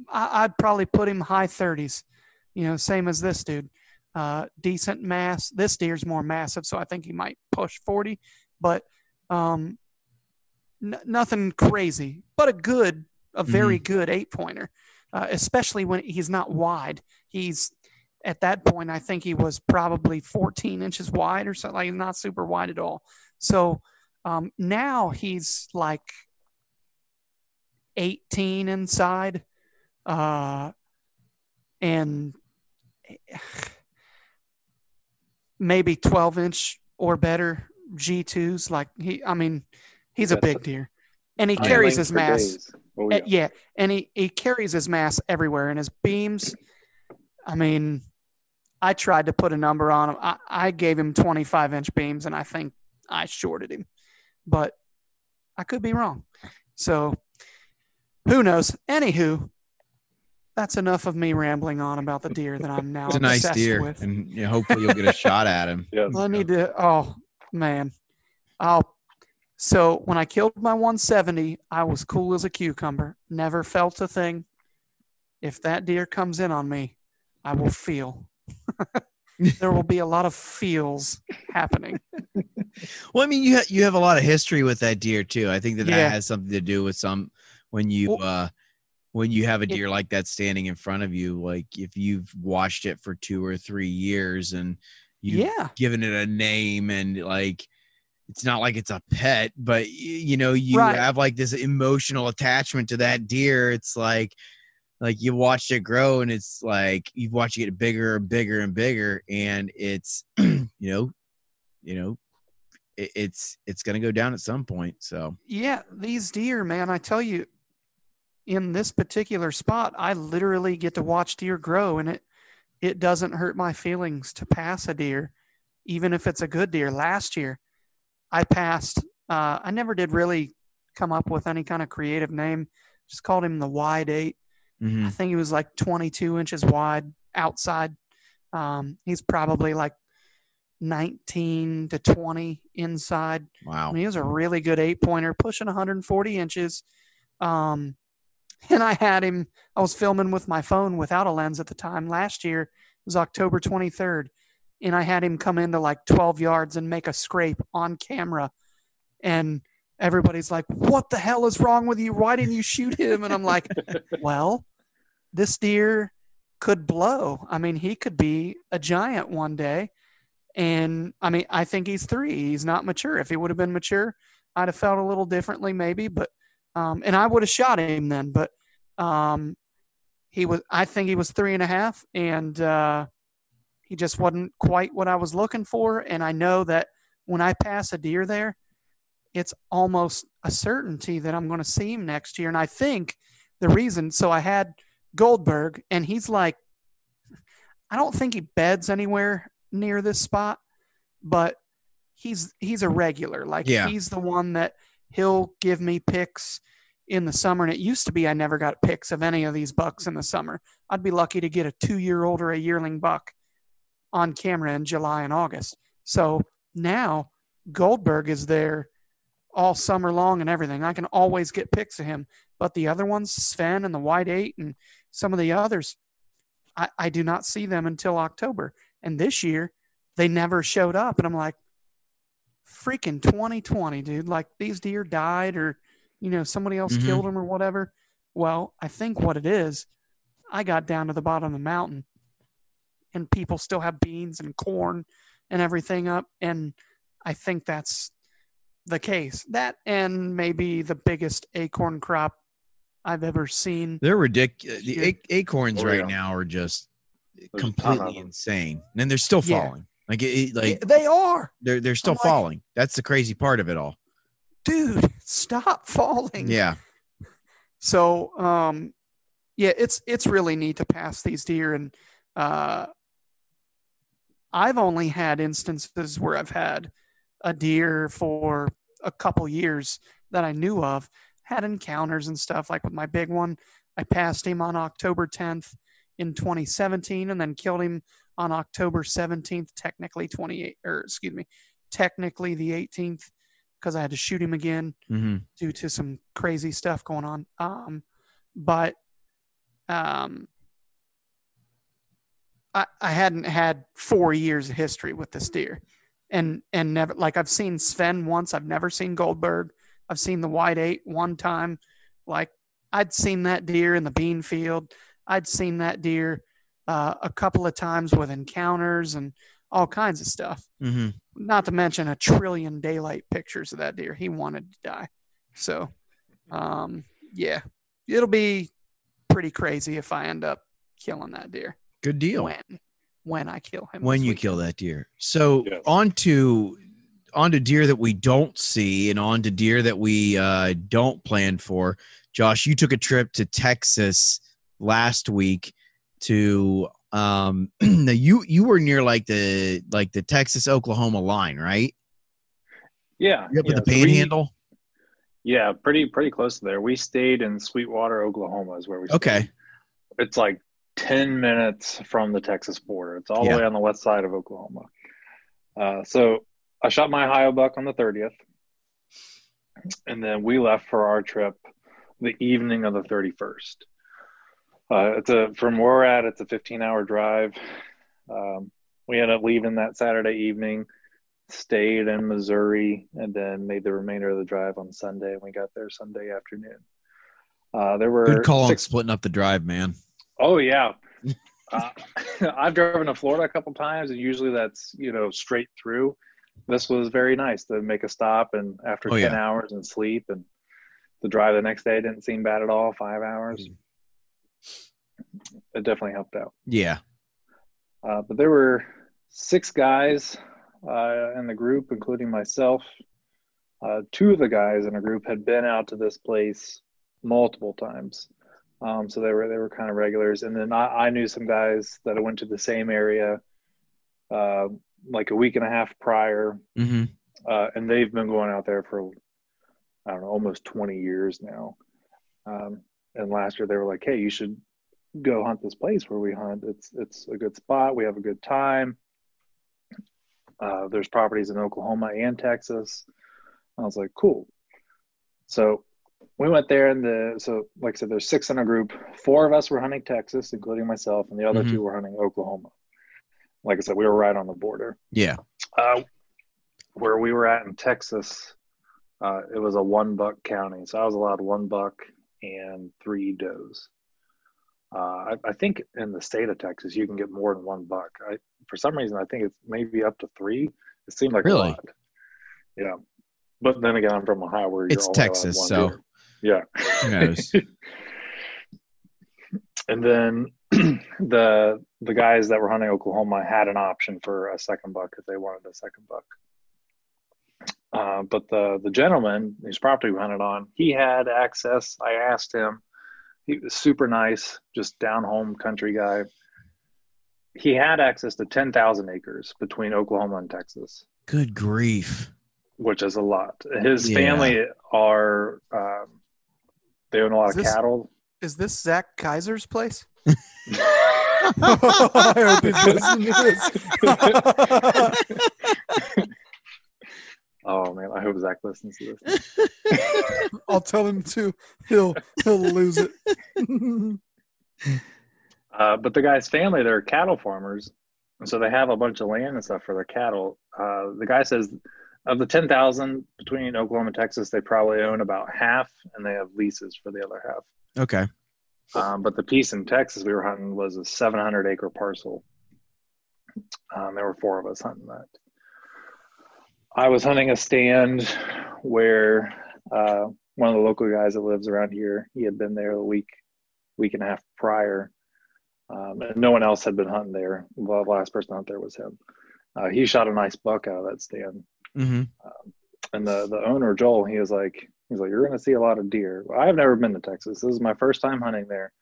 B: I, i'd probably put him high 30s you know same as this dude. Uh, decent mass. This deer's more massive so i think he might push 40 but um, n- nothing crazy but a good a very good eight pointer, uh, especially when he's not wide. He's at that point, I think he was probably 14 inches wide or something, like not super wide at all. So um, now he's like 18 inside, uh, and maybe 12 inch or better G2s. Like he, I mean, he's a big deer, and he carries his mass.
C: days. Oh,
B: Uh,
C: yeah.
B: yeah, and he, he carries his mass everywhere, and his beams. I mean, I tried to put a number on him. I, I gave him 25 inch beams, and I think I shorted him, but I could be wrong. So who knows? Anywho, that's enough of me rambling on about the deer that I'm now
A: It's a nice
B: obsessed
A: deer,
B: with.
A: and you know, hopefully you'll get a shot at him.
C: Yeah.
B: I need to. Oh man, I'll. So when I killed my 170, I was cool as a cucumber. Never felt a thing. If that deer comes in on me, I will feel. there will be a lot of feels happening.
A: Well, I mean, you ha- you have a lot of history with that deer too. I think that
B: Yeah.
A: that has something to do with some when you
B: Well-
A: uh when you have a
B: It-
A: deer like that standing in front of you. Like if you've watched it for two or three years and you've
B: Yeah,
A: given it a name and like it's not like it's a pet, but you know you
B: Right.
A: have like this emotional attachment to that deer. It's like like you watched it grow and it's like you've watched it get bigger and bigger and bigger and it's you know you know it, it's it's gonna go down at some point so
B: yeah. These deer, man, I tell you, in this particular spot, I literally get to watch deer grow, and it it doesn't hurt my feelings to pass a deer, even if it's a good deer. Last year, I passed. Uh, I never did really come up with any kind of creative name. Just called him the wide eight.
A: mhm.
B: I think he was like 22 inches wide outside. Um, he's probably like 19 to 20 inside. I
A: wow
B: mean, he was a really good eight pointer, pushing 140 inches. Um, and I had him, I was filming with my phone without a lens at the time. Last year, it was October 23rd. And I had him come into like 12 yards and make a scrape on camera. And everybody's like, What the hell is wrong with you? Why didn't you shoot him? And I'm like, Well, this deer could blow. I mean, he could be a giant one day. And I mean, I think he's three. He's not mature. If he would have been mature, I'd have felt a little differently, maybe. But um, and I would have shot him then. But um, he was. I think he was three and a half, and uh, he just wasn't quite what I was looking for. And I know that when I pass a deer there, it's almost a certainty that I'm going to see him next year. And I think the reason. So I had Goldberg, and he's like, I don't think he beds anywhere near this spot, but he's he's a regular. Like
A: Yeah.
B: he's the one that he'll give me picks in the summer. And it used to be I never got picks of any of these bucks in the summer. I'd be lucky to get a two year old or a yearling buck on camera in July and August. So now Goldberg is there all summer long and everything. I can always get pics of him. But the other ones, Sven and the White Eight and some of the others, I, I do not see them until October. And this year, they never showed up. And I'm like, freaking 2020, dude. Like these deer died or, you know, somebody else
A: Mhm.
B: killed them or whatever. Well, I think what it is, I got down to the bottom of the mountain and people still have beans and corn and everything up. And I think that's the case. That and maybe the biggest acorn crop I've ever seen.
A: they're ridiculous the ac- acorns
C: Oh,
A: right
C: yeah.
A: now are just
C: There's
A: completely insane and they're still
B: Yeah.
A: falling like it, it- like
B: they are,
A: they're they're still
B: I'm like-
A: falling that's the crazy part of it all
B: dude. Stop falling.
A: yeah
B: So, um, yeah, it's it's really neat to pass these deer, and uh, I've only had instances where I've had a deer for a couple years that I knew of, had encounters and stuff. Like with my big one, I passed him on October 10th in 2017, and then killed him on October 17th, technically 28, or excuse me, technically the 18th, because I had to shoot him again
A: hmm
B: due to some crazy stuff going on. Um, but um, I, I hadn't had four years of history with this deer, and and never like I've seen Sven once. I've never seen Goldberg. I've seen the white eight one time. Like I'd seen that deer in the bean field. I'd seen that deer uh, a couple of times with encounters and all kinds of stuff
A: hmm
B: not to mention a trillion daylight pictures of that deer. He wanted to die. So, um, yeah, it'll be pretty crazy if I end up killing that deer
A: good deal
B: when when I kill him.
A: when you
B: weekend.
A: kill that deer. So
C: Yes.
A: on to on to deer that we don't see and on to deer that we uh, don't plan for. Josh, you took a trip to Texas last week to um the, you you were near like the like the Texas Oklahoma line, right?
C: Yeah.
A: You up
C: yeah,
A: with the
C: so we-
A: panhandle?
C: yeah, pretty pretty close to there. We stayed in Sweetwater, Oklahoma, is where we. Stayed.
A: Okay.
C: it's like 10 minutes from the Texas border. It's all
A: Yeah.
C: the way on the west side of Oklahoma. Uh, so I shot my Ohio buck on the 30th. And then we left for our trip the evening of the 31st. Uh, it's a from where we're at, it's a 15 hour drive. Um, we ended up leaving that Saturday evening, stayed in Missouri, and then made the remainder of the drive on Sunday. And we got there Sunday afternoon. Uh, there were
A: Good call on splitting up the drive, man.
C: Oh yeah. Uh, I've driven to Florida a couple times, and usually that's you know straight through. This was very nice to make a stop, and after
A: Oh,
C: ten
A: yeah.
C: hours and sleep, and the drive the next day didn't seem bad at all. Five hours,
A: Mm.
C: it definitely helped out.
A: Yeah.
C: Uh, but there were six guys uh, in the group, including myself. Uh, two of the guys in the group had been out to this place multiple times, um, so they were they were kind of regulars. And then I, I knew some guys that I went to the same area, uh, like a week and a half prior,
A: hmm
C: uh, and they've been going out there for I don't know almost 20 years now. Um, and last year they were like, "Hey, you should go hunt this place where we hunt. It's it's a good spot. We have a good time. Uh, there's properties in Oklahoma and Texas." I was like, "Cool." So we went there, and the so like I said, there's six in a group. Four of us were hunting Texas, including myself, and the other
A: Mhm.
C: two were hunting Oklahoma. Like I said, we were right on the border
A: Yeah.
C: uh, where we were at in Texas, uh, it was a one buck county, so I was allowed one buck and three does. Uh, I, I think in the state of Texas, you can get more than one buck. I, for some reason, I think it's maybe up to three. It seemed like
A: Really?
C: a lot. Yeah, but then again, I'm from Ohio, where you're
A: It's Texas, so-
C: deer. Yeah.
A: Knows?
C: and then the the guys that were hunting Oklahoma had an option for a second buck if they wanted a second buck. Uh, but the the gentleman whose property we hunted on, he had access. I asked him. He was super nice, just down home country guy. He had access to ten thousand acres between Oklahoma and Texas,
A: Good grief.
C: which is a lot. His
A: Yeah.
C: family are um, they own a lot
B: Is
C: of
B: this-
C: cattle.
B: Is this Zach Kaiser's place? I hope he's listening to this.
C: oh man, I hope Zach listens to this.
B: I'll tell him to. He'll he'll lose it.
C: Uh, but the guy's family, they're cattle farmers, and so they have a bunch of land and stuff for their cattle. Uh, the guy says of the ten thousand between Oklahoma and Texas, they probably own about half, and they have leases for the other half.
A: Okay.
C: Um, but the piece in Texas we were hunting was a 700 acre parcel. Um, there were four of us hunting that. I was hunting a stand where uh, one of the local guys that lives around here, he had been there a week, week and a half prior. Um, and no one else had been hunting there. Well, the last person out there was him. Uh, he shot a nice buck out of that stand
A: hmm
C: and the the owner Joel, he was like, he's like, you're going to see a lot of deer. I've never been to Texas. This is my first time hunting there,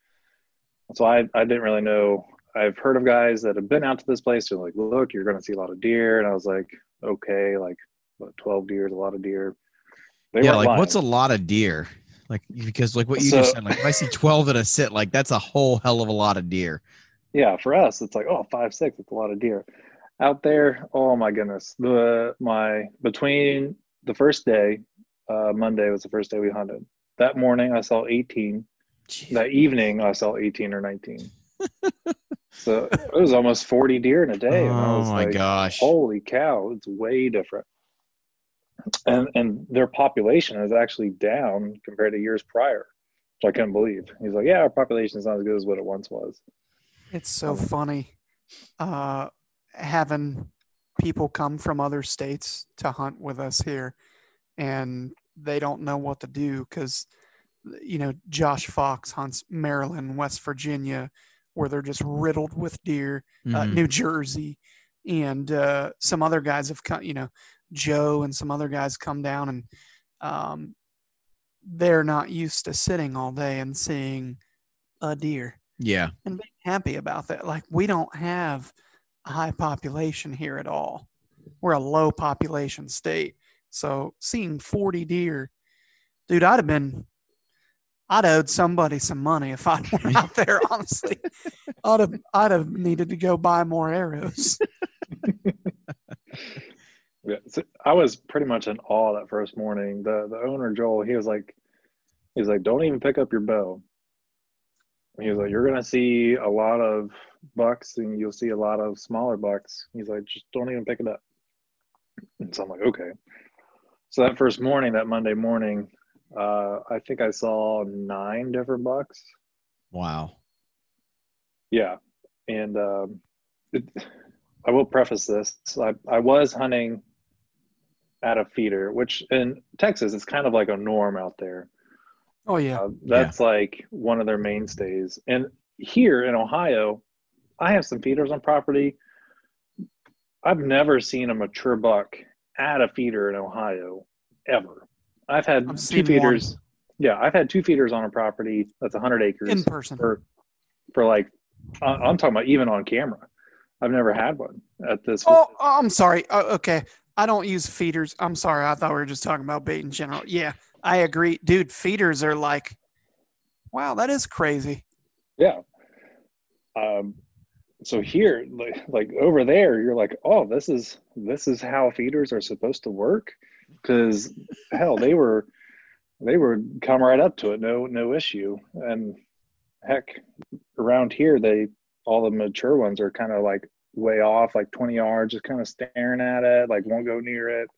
C: so I I didn't really know. I've heard of guys that have been out to this place. They're like, look, you're going to see a lot of deer, and I was like, okay, like what, 12 deer is a lot of deer. They
A: Yeah. Like,
C: lying.
A: what's a lot of deer? Like, because like what you just said, like if I see twelve in a sit, like that's a whole hell of a lot of deer.
C: yeah for us it's like oh five six it's a lot of deer out there oh my goodness the my between the first day uh monday was the first day we hunted that morning i saw 18
A: Jeez.
C: that evening I saw 18 or 19. so it was almost 40 deer in a day. and I
A: oh
C: was
A: my
C: like,
A: gosh.
C: holy cow, it's way different. And and their population is actually down compared to years prior, which I couldn't believe. He's like, yeah, our population is not as good as what it once was.
B: It's so funny uh, having people come from other states to hunt with us here, and they don't know what to do because, you know, Josh Fox hunts Maryland, West Virginia, where they're just riddled with deer, uh,
A: Mhm.
B: New Jersey, and uh, some other guys have come, you know, Joe and some other guys come down and um, they're not used to sitting all day and seeing a deer
A: yeah.
B: and being happy about that. Like we don't have high population here at all. We're a low population state. So seeing 40 deer, dude, I'd have been I'd owed somebody some money if I went out there. Honestly, I'd have I'd have needed to go buy more arrows.
C: Yeah, so I was pretty much in awe that first morning. The the owner Joel, he was like, he was like, don't even pick up your bow. He was like, you're gonna see a lot of bucks and you'll see a lot of smaller bucks. He's like, just don't even pick it up. And so I'm like, okay. So that first morning, that Monday morning, uh, I think I saw nine different bucks.
A: Wow.
C: Yeah, and um, it, I will preface this: I, I was hunting at a feeder, which in Texas is kind of like a norm out there.
B: Oh yeah,
C: Uh, that's like one of their mainstays. And here in Ohio, I have some feeders on property. I've never seen a mature buck at a feeder in Ohio ever. I've had
B: I've
C: two feeders. Yeah, I've had two feeders on a property that's 100 acres
B: in person.
C: for for like I'm talking about even on camera. I've never had one at this.
B: Oh, I'm sorry. Uh, okay, I don't use feeders. I'm sorry. I thought we were just talking about bait in general. Yeah, I agree, dude. Feeders are like, wow, that is crazy.
C: Yeah. Um, so here, like, like over there, you're like, oh, this is this is how feeders are supposed to work. Because hell, they were they were come right up to it, no no issue. And heck, around here, they all the mature ones are kind of like way off, like 20 yards, just kind of staring at it, like won't go near it.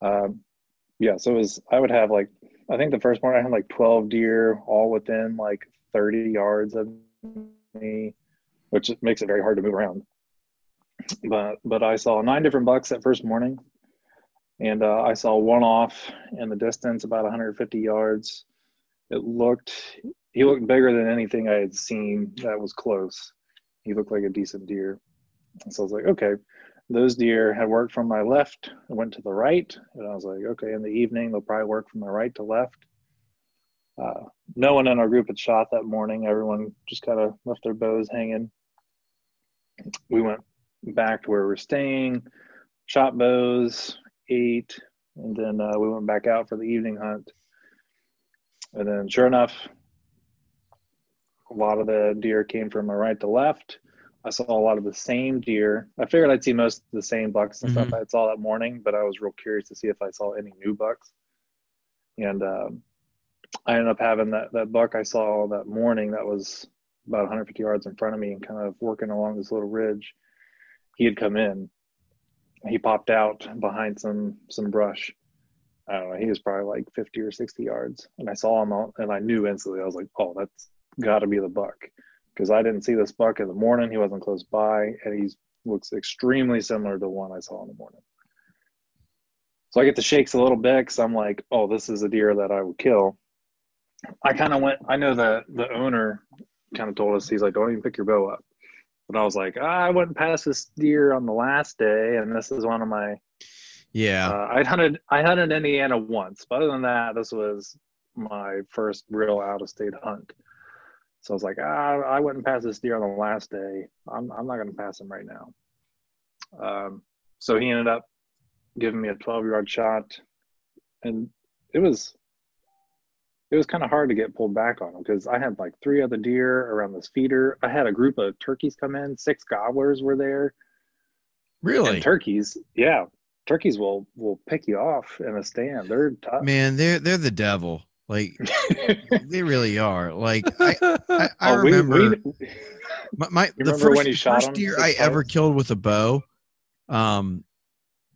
C: Um, yeah, so it was. I would have like I think the first morning I had like 12 deer all within like 30 yards of me, which makes it very hard to move around. But but I saw nine different bucks that first morning, and uh, I saw one off in the distance about 150 yards. It looked he looked bigger than anything I had seen that was close. He looked like a decent deer. So I was like, okay, those deer had worked from my left and went to the right. And I was like, okay, in the evening, they'll probably work from my right to left. Uh, no one in our group had shot that morning. Everyone just kind of left their bows hanging. We went back to where we were staying, shot bows, ate, and then uh, we went back out for the evening hunt. And then, sure enough, a lot of the deer came from my right to left. I saw a lot of the same deer. I figured I'd see most of the same bucks and stuff I saw that morning, but I was real curious to see if I saw any new bucks. And um, I ended up having that that buck I saw that morning that was about 150 yards in front of me and kind of working along this little ridge. He had come in. He popped out behind some some brush. I don't know. He was probably like 50 or 60 yards, and I saw him out, and I knew instantly. I was like, "Oh, that's got to be the buck," because I didn't see this buck in the morning. He wasn't close by, and he looks extremely similar to the one I saw in the morning. So I get the shakes a little bit because I'm like, "Oh, this is a deer that I would kill." I kind of went. I know the the owner kind of told us he's like, "Don't even pick your bow up." But I was like, ah, I went past this deer on the last day, and this is one of my.
A: Yeah.
C: Uh, I'd hunted. I hunted Indiana once, but other than that, this was my first real out of state hunt. So I was like, ah, I went and passed this deer on the last day. I'm I'm not going to pass him right now. Um, so he ended up giving me a 12 yard shot, and it was it was kind of hard to get pulled back on him because I had like three other deer around this feeder. I had a group of turkeys come in. Six gobblers were there.
A: really?
C: And turkeys, yeah, turkeys will will pick you off in a stand. They're tough.
A: Man, they're they're the devil. Like they really are. Like I, I, I
C: Oh,
A: remember
C: we-
A: my, my the
C: remember
A: first,
C: when you shot
A: first deer I ever killed with a bow. Um,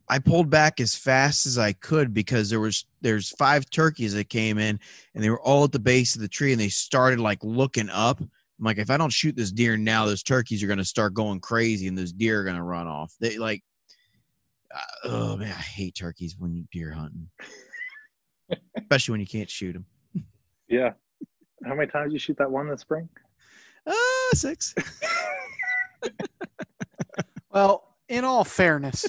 A: I pulled back as fast as I could because there was there's five turkeys that came in and they were all at the base of the tree and they started like looking up. I'm like, if I don't shoot this deer now, those turkeys are gonna start going crazy and those deer are gonna run off. They like, uh, oh man, I hate turkeys when you deer hunting, especially when you can't shoot them.
C: yeah. How many times did you shoot that one this spring?
A: Ah, six.
B: Well, in all fairness,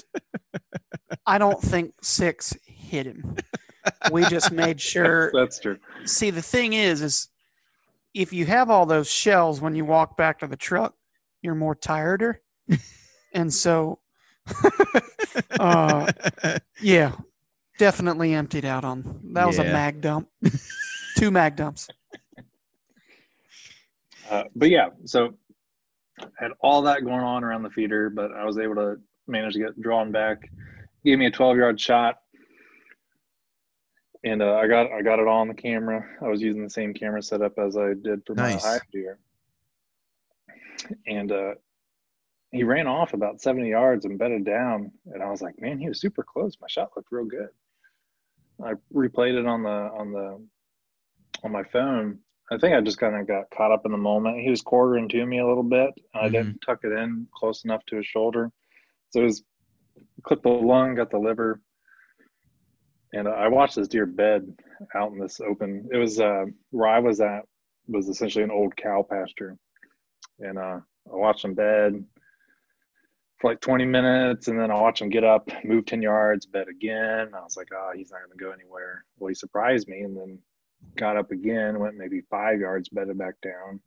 B: I don't think six hit him. We just made sure.
C: That's true.
B: See, the thing is, is if you have all those shells when you walk back to the truck, you're more tireder, and so, uh, yeah, definitely emptied out on. That was a mag dump. Two mag dumps.
C: Uh, but yeah, so had all that going on around the feeder, but I was able to manage to get drawn back. Gave me a 12 yard shot, and uh, I got I got it all on the camera. I was using the same camera setup as I did for
A: Nice.
C: my Ohio deer, and uh, he ran off about 70 yards and bedded down, and I was like, man, he was super close. My shot looked real good. I replayed it on the on the on my phone. I think I just kind of got caught up in the moment. He was quartering to me a little bit, and I didn't tuck it in close enough to his shoulder. So it was clipped the lung, got the liver, and I watched this deer bed out in this open. It was uh, where I was at was essentially an old cow pasture, and uh, I watched him bed for like 20 minutes, and then I watched him get up, move 10 yards, bet again. I was like, oh, he's not going to go anywhere. Well, he surprised me, and then got up again, went maybe five yards, bet it back down.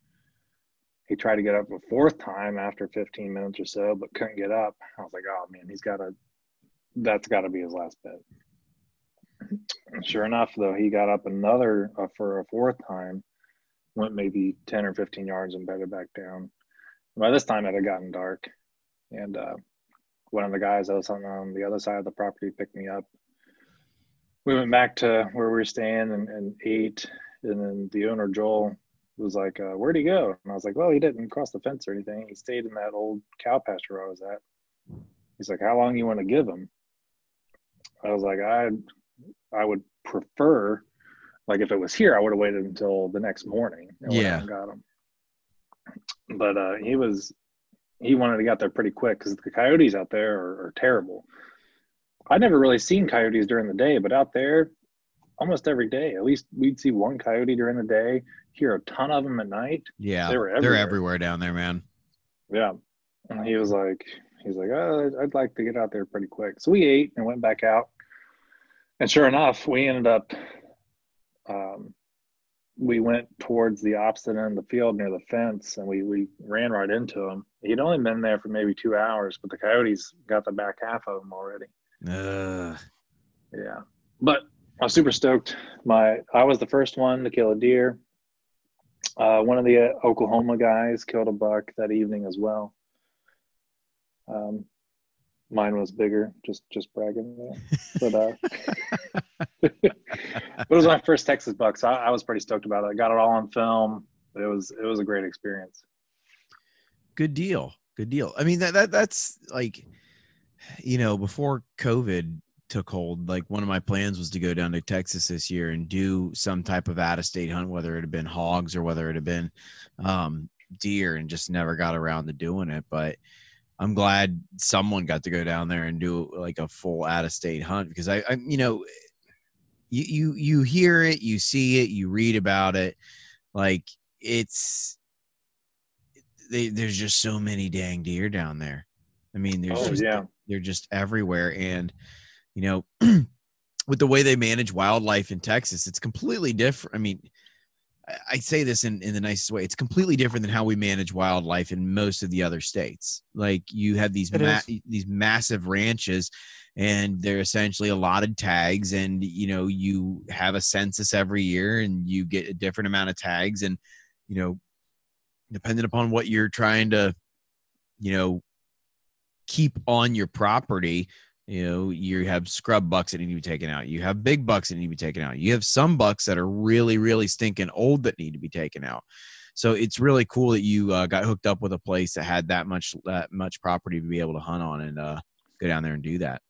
C: He tried to get up a fourth time after 15 minutes or so, but couldn't get up. I was like, oh man, he's got to, that's got to be his last bed. Sure enough, though, he got up another uh, for a fourth time, went maybe 10 or 15 yards and bet it back down. By this time, it had gotten dark, and uh, one of the guys that was on, on the other side of the property picked me up. We went back to where we were staying and, and ate, and then the owner Joel was like, uh, "Where'd he go?" And I was like, "Well, he didn't cross the fence or anything. He stayed in that old cow pasture where I was at." He's like, "How long you want to give him?" I was like, "I, I would prefer, like, if it was here, I would have waited until the next morning and went out
A: Yeah.
C: got him." But uh, he was, he wanted to get there pretty quick because the coyotes out there are, are terrible. I never really seen coyotes during the day, but out there, almost every day, at least we'd see one coyote during the day, hear a ton of them at night.
A: Yeah,
C: They were
A: they're
C: everywhere.
A: everywhere down there, man.
C: Yeah. And he was like, he's like, oh, I'd like to get out there pretty quick. So we ate and went back out. And sure enough, we ended up, um, we went towards the opposite end of the field near the fence and we, we ran right into him. He'd only been there for maybe two hours, but the coyotes got the back half of him already.
A: Ugh.
C: Yeah. But I was super stoked. My I was the first one to kill a deer. Uh, one of the uh, Oklahoma guys killed a buck that evening as well. Um, mine was bigger, just just bragging there. But uh, but it was my first Texas buck, so I, I was pretty stoked about it. I got it all on film. It was it was a great experience.
A: good deal good deal i mean that, that that's like you know before covid took hold like one of my plans was to go down to texas this year and do some type of out of state hunt whether it had been hogs or whether it had been um deer and just never got around to doing it but i'm glad someone got to go down there and do like a full out of state hunt because i i you know you you you hear it you see it you read about it like it's they, there's just so many dang deer down there. I mean, there's
C: Oh,
A: just
C: yeah.
A: they're just everywhere, and you know, with the way they manage wildlife in Texas, it's completely different. I mean, I, say this in in the nicest way. It's completely different than how we manage wildlife in most of the other states. Like you have these ma- these massive ranches. And they're essentially allotted tags, and you know you have a census every year, and you get a different amount of tags, and you know depending upon what you're trying to you know keep on your property you know you have scrub bucks that need to be taken out you have big bucks that need to be taken out you have some bucks that are really really stinking old that need to be taken out so it's really cool that you uh, got hooked up with a place that had that much that much property to be able to hunt on and uh, go down there and do that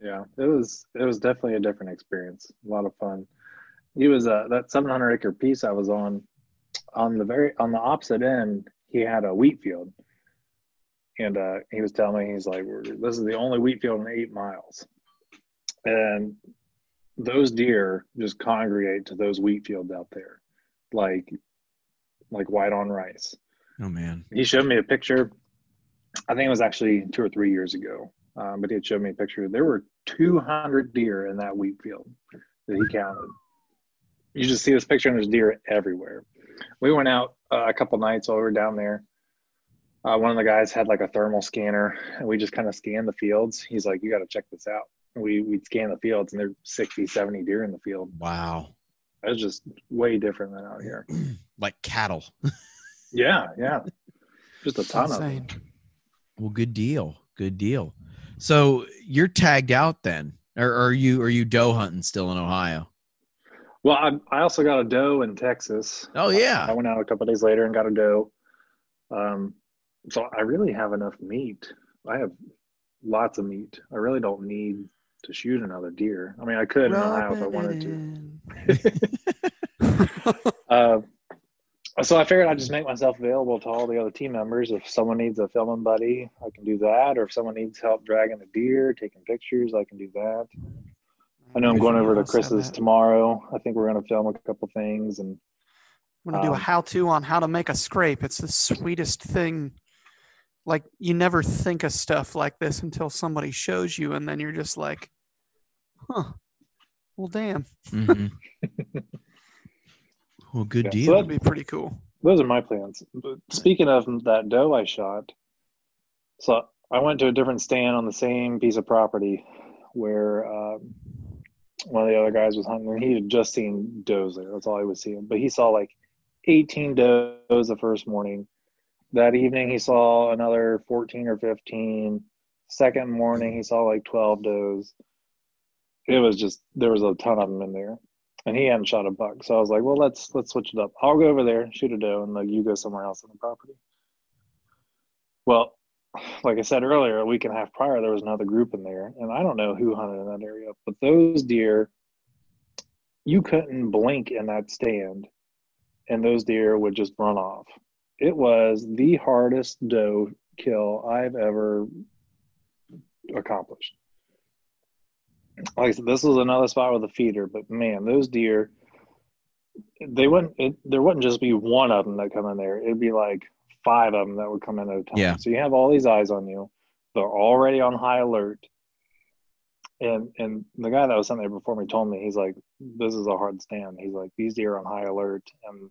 C: Yeah, it was it was definitely a different experience. A lot of fun. He was uh, that 700 acre piece I was on. On the very on the opposite end, he had a wheat field, and uh, he was telling me he's like, "This is the only wheat field in eight miles," and those deer just congregate to those wheat fields out there, like like white on rice
A: oh man
C: he showed me a picture. I think it was actually two or three years ago, um, but he had showed me a picture. There were 200 deer in that wheat field that he counted. You just see this picture, and there's deer everywhere. We went out uh, a couple nights while we were down there. Uh, one of the guys had like a thermal scanner, and we just kind of scanned the fields. He's like, "You got to check this out." And we we'd scan the fields, and there's 60, 70 deer in the field.
A: wow
C: It's just way different than out here.
A: like cattle.
C: Yeah, yeah. Just a ton of them.
A: Well, good deal. Good deal. So you're tagged out then, or are you are you doe hunting still in Ohio?
C: Well, I, I also got a doe in Texas.
A: Oh yeah
C: I
A: yeah.
C: went out a couple days later and got a doe. Um, so I really have enough meat. I have lots of meat. I really don't need to shoot another deer. I mean, I could in Ohio if I wanted to.
B: to.
C: Uh, so I figured I'd just make myself available to all the other team members. If someone needs a filming buddy, I can do that. Or if someone needs help dragging a deer, taking pictures, I can do that. I know I'm going over to Chris's tomorrow. I think we're going to film a couple things and
B: I'm gonna do a
C: Um,
B: how-to on how to make a scrape. It's the sweetest thing. Like you never think of stuff like this until somebody shows you, and then you're just like, "Huh? Well, damn,
A: Mhm. well, good
C: Yeah, so
A: deal.
B: that'd be pretty cool."
C: those are my plans. But speaking of that doe I shot, so I went to a different stand on the same piece of property where um, one of the other guys was hunting, and he had just seen does there. That's all he was seeing. But he saw like 18 does the first morning. That evening, he saw another 14 or 15. Second morning, he saw like 12 does. It was just there was a ton of them in there, and he hadn't shot a buck. So I was like, well, let's let's switch it up. I'll go over there, shoot a doe, and like you go somewhere else on the property. Well, like I said earlier, a week and a half prior, there was another group in there, and I don't know who hunted in that area, but those deer, you couldn't blink in that stand, and those deer would just run off. It was the hardest doe kill I've ever accomplished. Like I said, this was another spot with a feeder, but man, those deer, they wouldn't. It, there wouldn't just be one of them that come in there. It'd be like five of them that would come in at a time.
A: Yeah.
C: So you have all these eyes on you. They're already on high alert. And and the guy that was sitting there before me told me he's like, this is a hard stand. He's like, these deer are on high alert, and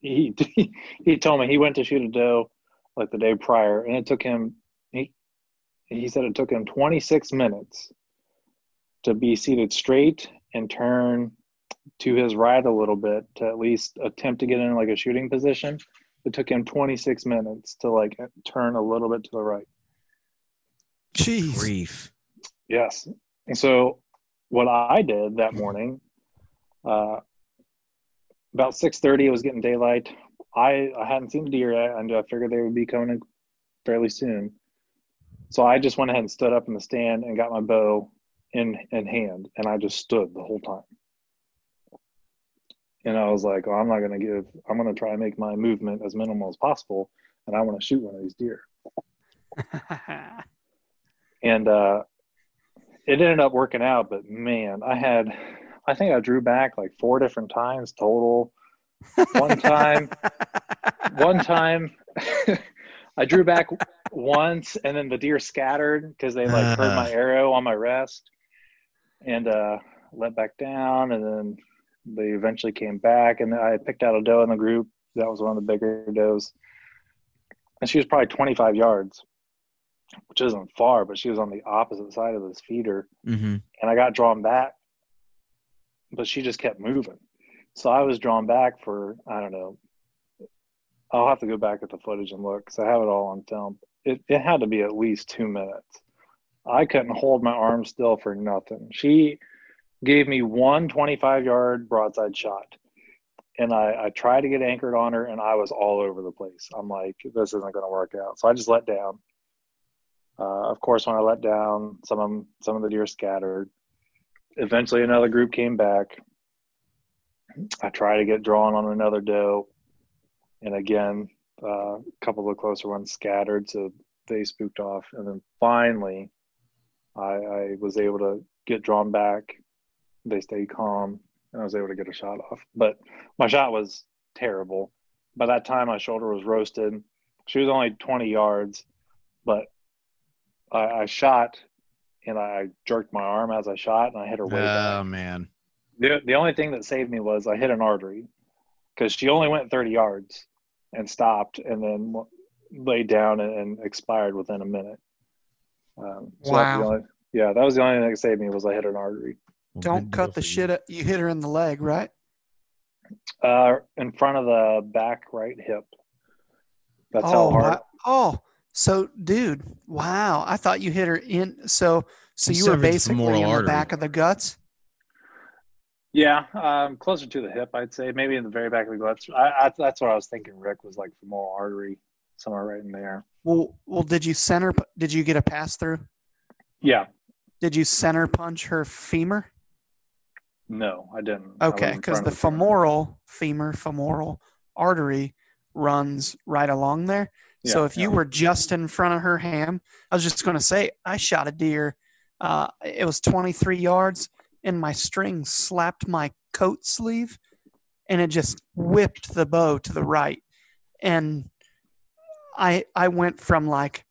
C: he he told me he went to shoot a doe like the day prior, and it took him he he said it took him 26 minutes to be seated straight and turn to his right a little bit to at least attempt to get in like a shooting position. It took him 26 minutes to like turn a little bit to the right.
B: Jeez,
A: Grief.
C: Yes. And so what I did that morning, uh, about 6:30, it was getting daylight. I I hadn't seen the deer yet, and I figured they would be coming in fairly soon. So I just went ahead and stood up in the stand and got my bow in in hand, and I just stood the whole time. And I was like, oh, I'm not going to give. I'm going to try and make my movement as minimal as possible, and I want to shoot one of these deer. and uh, it ended up working out. But man, I had, I think I drew back like four different times total. One time, one time, I drew back once, and then the deer scattered because they like heard my arrow on my rest, and uh, let back down, and then they eventually came back, and I picked out a doe in the group. That was one of the bigger does, and she was probably 25 yards which isn't far, but she was on the opposite side of this feeder.
A: hmm
C: And I got drawn back, but she just kept moving. So I was drawn back for, I don't know, I'll have to go back at the footage and look because I have it all on film. It, it had to be at least two minutes. I couldn't hold my arm still for nothing. She gave me one 25 yard broadside shot. And I, I tried to get anchored on her, and I was all over the place. I'm like, this isn't going to work out. So I just let down. Uh, of course, when I let down, some of them, some of the deer scattered. Eventually, another group came back. I tried to get drawn on another doe, and again, uh, a couple of the closer ones scattered, so they spooked off. And then finally, I, I was able to get drawn back. They stayed calm, and I was able to get a shot off. But my shot was terrible. By that time, my shoulder was roasted. She was only 20 yards, but I, I shot and I jerked my arm as I shot and I hit her way back.
A: Oh man.
C: The, the only thing that saved me was I hit an artery because she only went 30 yards and stopped and then laid down and, and expired within a minute. Um, so that the
B: Wow.
C: only, yeah, that was the only thing that saved me was I hit an artery.
A: Well,
B: Don't
A: good
B: cut the
A: for you.
B: shit. Up. You hit her in the leg, right?
C: Uh, in front of the back right hip. That's
B: oh,
C: how hard.
B: wow. oh, so dude, wow! I thought you hit her in. So, so
A: You
B: you were basically
A: femoral
B: in the
A: artery.
B: back of the guts.
C: Yeah, um, closer to the hip, I'd say. Maybe in the very back of the guts. I, I, that's what I was thinking. Rick was like femoral artery, somewhere right in there.
B: Well, well, did you center? Did you get a pass through?
C: Yeah,
B: Did you center punch her femur?
C: no, I didn't.
B: Okay, because the femoral femur femoral artery runs right along there. So
C: Yeah,
B: if you were just in front of her ham, I was just going to say I shot a deer. Uh, it was 23 yards, and my string slapped my coat sleeve, and it just whipped the bow to the right, and I I went from like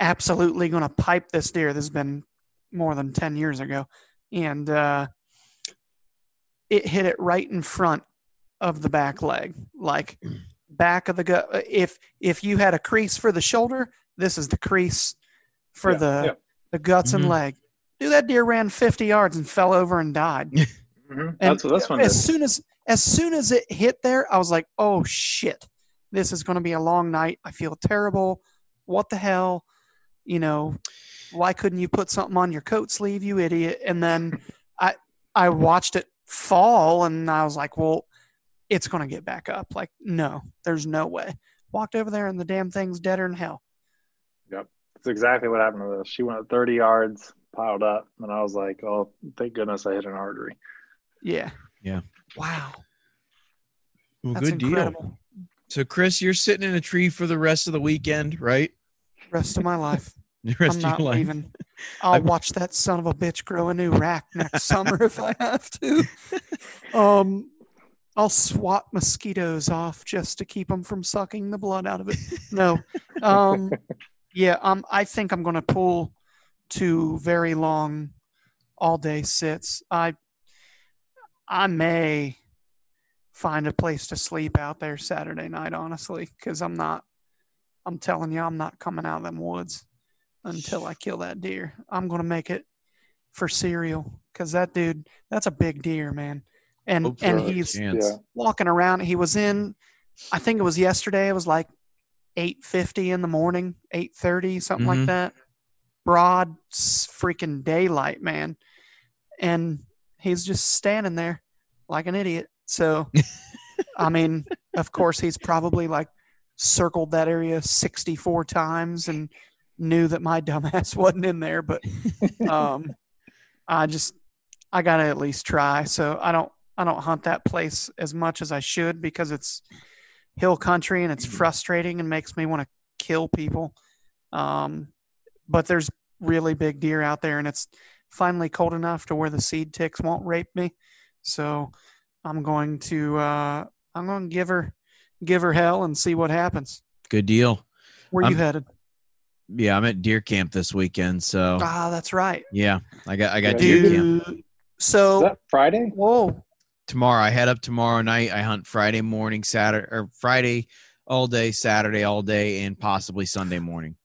B: absolutely going to pipe this deer. This has been more than 10 years ago, and uh, it hit it right in front of the back leg, like back of the gut. If if you had a crease for the shoulder, this is the crease for
C: Yeah,
B: the
C: yeah.
B: the guts
A: Mhm.
B: and leg. Dude, that deer ran 50 yards and fell over and died.
C: Mhm. That's what this one
B: as
C: did.
B: soon as as soon as it hit there, I was like, "Oh shit, this is going to be a long night. I feel terrible. What the hell? You know, why couldn't you put something on your coat sleeve, you idiot?" And then I I watched it fall, and I was like, "Well, it's going to get back up. Like, no, there's no way." Walked over there, and the damn thing's deader than hell. Yep.
C: That's exactly what happened to this. She went 30 yards, piled up, and I was like, "Oh, thank goodness I hit an artery."
B: Yeah.
A: Yeah.
B: Wow.
A: Well,
B: That's
A: good
B: incredible.
A: deal. So, Chris, you're sitting in a tree for the rest of the weekend, right?
B: Rest of my life.
A: The rest
B: I'm
A: of
B: not
A: your life.
B: leaving. I'll watch that son of a bitch grow a new rack next summer if I have to. Um, I'll swat mosquitoes off just to keep them from sucking the blood out of it. No, um, yeah, um, I think I'm going to pull two very long, all day sits. I, I may find a place to sleep out there Saturday night, honestly, because I'm not. I'm telling you, I'm not coming out of them woods until I kill that deer. I'm gonna make it for cereal because that dude, that's a big deer, man. And
A: Hope
B: and he's
A: chance.
B: Walking around. He was in, I think it was yesterday. It was like eight fifty in the morning, eight thirty, something
A: Mhm.
B: like that. Broad freaking daylight, man. And he's just standing there like an idiot. So, I mean, of course, he's probably like circled that area 64 times and knew that my dumbass wasn't in there. But um, I just, I got to at least try. So I don't, I don't hunt that place as much as I should because it's hill country and it's frustrating and makes me want to kill people. Um, but there's really big deer out there and it's finally cold enough to where the seed ticks won't rape me. So I'm going to, uh, I'm going to give her, give her hell and see what happens.
A: Good deal.
B: Where you
A: I'm-
B: headed?
A: Yeah, I'm at deer camp this weekend, so
B: Ah, that's right.
A: yeah, I got I got
C: Yeah,
A: deer camp
B: So,
C: that Friday?
B: whoa,
A: tomorrow. I head up tomorrow night. I hunt Friday morning, Saturday or Friday all day, Saturday all day, and possibly Sunday morning.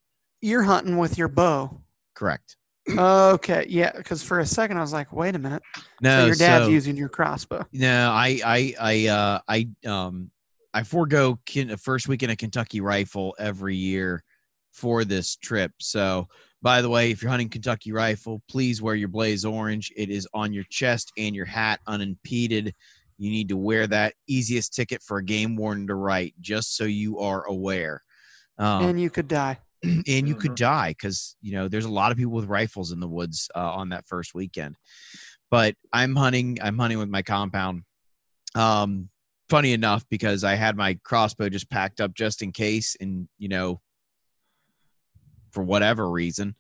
B: you're hunting with your bow.
A: Correct.
B: Okay, yeah. Because for a second I was like, wait a minute.
A: No,
B: so your dad's
A: so-
B: using your crossbow.
A: No, I I I uh I um I forego kin- first weekend of Kentucky rifle every year for this trip. So by the way, if you're hunting Kentucky rifle, please wear your blaze orange. It is on your chest and your hat unimpeded. You need to wear that easiest ticket for a game warden to write, just so you are aware. Um,
B: and you could die.
A: and you could
C: Mhm.
A: die because you know there's a lot of people with rifles in the woods uh, on that first weekend but i'm hunting i'm hunting with my compound um funny enough because i had my crossbow just packed up just in case and you know for whatever reason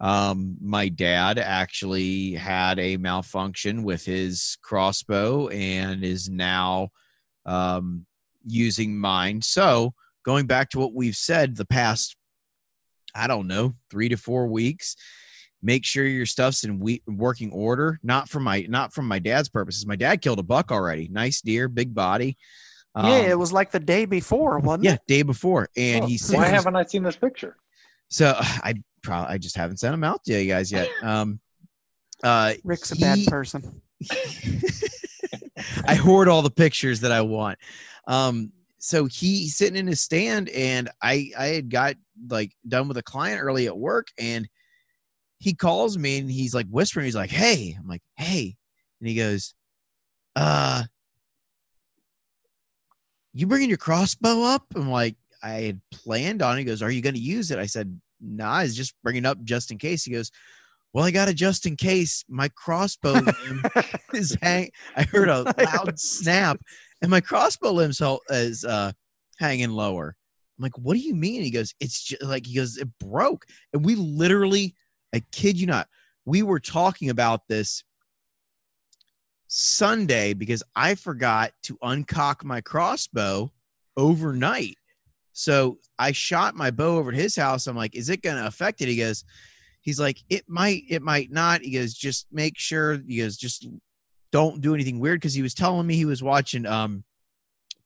A: um my dad actually had a malfunction with his crossbow and is now um using mine so going back to what we've said the past I don't know, three to four weeks. Make sure your stuff's in we- working order. Not from my not from my dad's purposes. My dad killed a buck already. Nice deer, big body. Um,
B: yeah, it was like the day before, wasn't
A: yeah,
B: it?
A: day before, and
B: Oh,
A: he
C: Why haven't I seen this picture?
A: So I probably I just haven't sent them out to you guys yet. Um, uh,
B: Rick's a
A: he-
B: bad person.
A: I hoard all the pictures that I want. Um, so he's sitting in his stand, and I I had got like done with a client early at work, and he calls me and he's like whispering. He's like, "Hey," I'm like, "Hey," and he goes, "Uh." You bringing your crossbow up? I'm like, I had planned on. it. He goes, "Are you going to use it?" I said, "Nah, he's just bringing up just in case." He goes, "Well, I got it just in case. My crossbow limb is hang." I heard a loud snap, and my crossbow limb is uh, hanging lower. I'm like, "What do you mean?" He goes, "It's just like he goes, it broke." And we literally, I kid you not, we were talking about this Sunday because I forgot to uncock my crossbow overnight. So I shot my bow over to his house. I'm like, is it going to affect it? He goes, he's like, it might, it might not. He goes, just make sure. He goes, just don't do anything weird because he was telling me he was watching um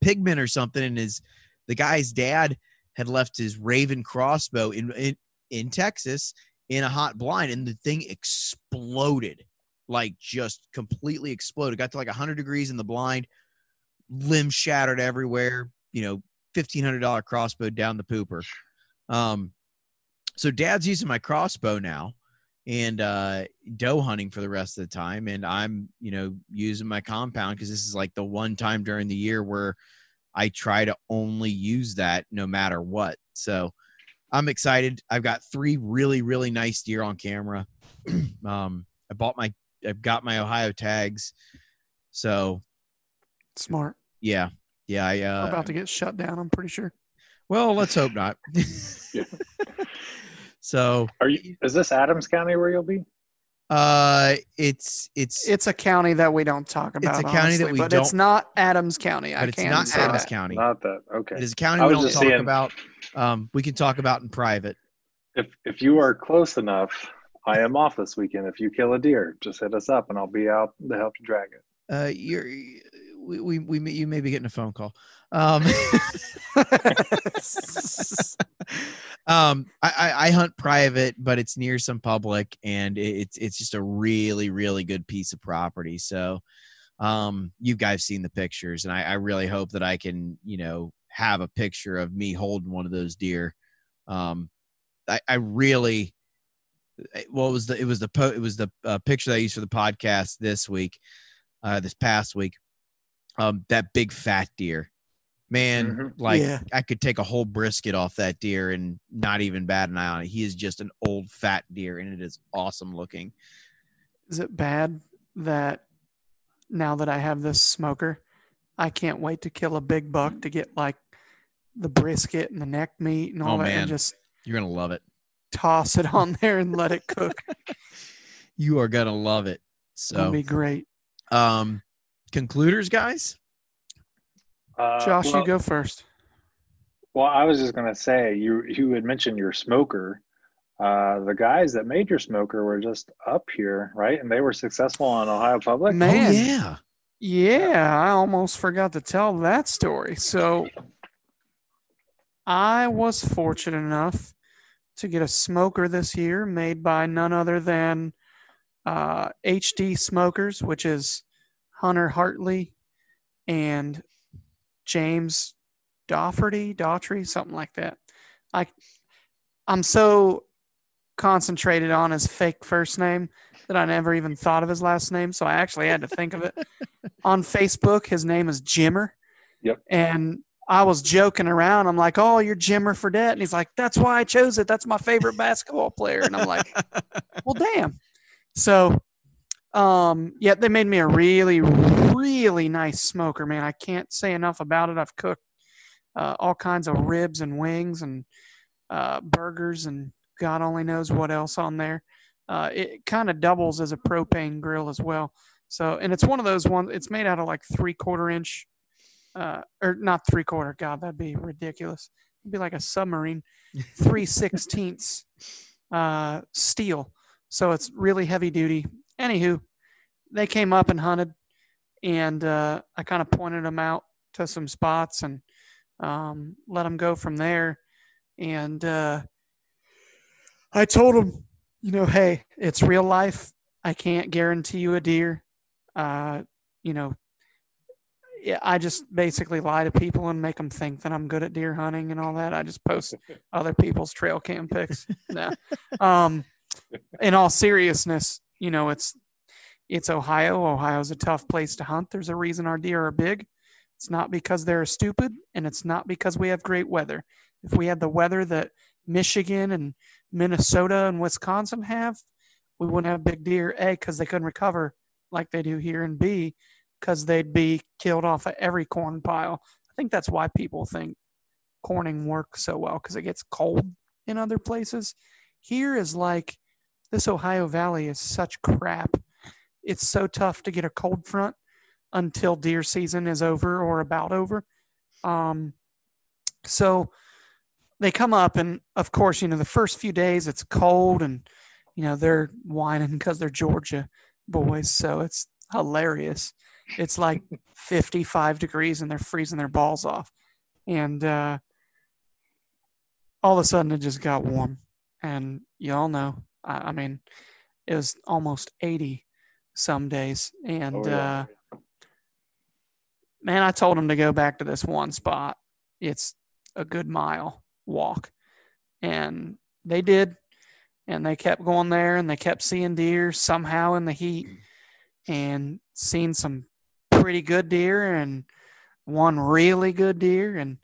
A: Pigman or something, and his the guy's dad had left his Ravin crossbow in in, in Texas in a hot blind, and the thing exploded, like just completely exploded. Got to like 100 degrees in the blind, limb shattered everywhere. You know, fifteen hundred dollar crossbow down the pooper. Um, so dad's using my crossbow now and uh doe hunting for the rest of the time. And i'm you know using my compound because this is like the one time during the year where i try to only use that no matter what. So i'm excited. I've got three really really nice deer on camera. Um i bought my i've got my ohio tags. So
B: Smart.
A: yeah yeah i uh
B: We're about to get shut down. I'm pretty sure.
A: Well, let's hope not. so
C: Are you? Is this Adams County where you'll be?
A: uh it's it's
B: It's a county that we don't talk about.
A: It's a county that we
B: but it's
A: don't- It's
B: not Adams County. I
A: but it's
B: can
A: not
B: say
A: Adams
B: that.
A: County.
C: Not that. Okay.
A: It is a county we
C: was
A: don't talk
C: seeing-
A: about. Um, we can talk about in private.
C: If if you are close enough, I am off this weekend. If you kill a deer, just hit us up and I'll be out to help you drag it.
A: Uh, you're we we, we you may be getting a phone call. Um, um, I, I hunt private, but it's near some public, and it- it's it's just a really really good piece of property. So, um, you guys seen the pictures, and I, I really hope that I can you know have a picture of me holding one of those deer. Um, I, I really, well, it was the it was the po- it was the uh, picture that I used for the podcast this week, uh, this past week. Um, that big fat deer, man,
C: Mhm.
A: like
B: Yeah.
A: I could take a whole brisket off that deer and not even bat an eye on it. He is just an old fat deer, and it is awesome looking.
B: Is it bad that now that I have this smoker, I can't wait to kill a big buck to get like the brisket and the neck meat and all
A: Oh,
B: that
A: man.
B: and just
A: You're gonna love it.
B: toss it on there and let it cook.
A: You are gonna love it.
B: So it'll
A: So,
B: be great.
A: um, concluders, guys.
C: Uh,
B: Josh,
C: well,
B: you go first.
C: Well, I was just gonna say you you had mentioned your smoker. Uh, the guys that made your smoker were just up here, right? And they were successful on Ohio Public.
B: Man.
A: Oh yeah.
B: Yeah, I almost forgot to tell that story. So I was fortunate enough to get a smoker this year made by none other than uh, HD Smokers, which is Hunter Hartley and James Dougherty, Daughtry, something like that. I I'm so concentrated on his fake first name that I never even thought of his last name, so I actually had to think of it. on Facebook, his name is Jimmer.
C: Yep.
B: And I was joking around. I'm like, "Oh, you're Jimmer Fredette," and he's like, "That's why I chose it. That's my favorite basketball player." And I'm like, "Well, damn." So, um, yeah, they made me a really, really nice smoker, man. I can't say enough about it. I've cooked uh, all kinds of ribs and wings and uh, burgers and God only knows what else on there. Uh, it kind of doubles as a propane grill as well. So, and it's one of those ones. It's made out of like three quarter inch, uh, or not three quarter. God, that'd be ridiculous. It'd be like a submarine, three sixteenths uh, steel. So it's really heavy duty. Anywho, they came up and hunted, and uh, I kind of pointed them out to some spots and um, let them go from there. And uh, I told them, you know, hey, it's real life. I can't guarantee you a deer. Uh, you know, I just basically lie to people and make them think that I'm good at deer hunting and all that. I just post other people's trail cam pics. no. Um, in all seriousness, you know, it's it's Ohio. Ohio's a tough place to hunt. There's a reason our deer are big. It's not because they're stupid, and it's not because we have great weather. If we had the weather that Michigan and Minnesota and Wisconsin have, we wouldn't have big deer. A, because they couldn't recover like they do here, and B, because they'd be killed off of every corn pile. I think that's why people think corning works so well because it gets cold in other places. Here is like this Ohio Valley is such crap. It's so tough to get a cold front until deer season is over or about over. Um, so they come up, and of course, you know, the first few days it's cold, and you know they're whining because they're Georgia boys, so it's hilarious. It's like 55 degrees, and they're freezing their balls off, and uh, all of a sudden it just got warm, and you all know. I, I mean, it was almost 80 some days, and
C: Oh, yeah.
B: uh, man, I told them to go back to this one spot. It's a good mile walk. And they did. And they kept going there and they kept seeing deer somehow in the heat and seeing some pretty good deer and one really good deer. And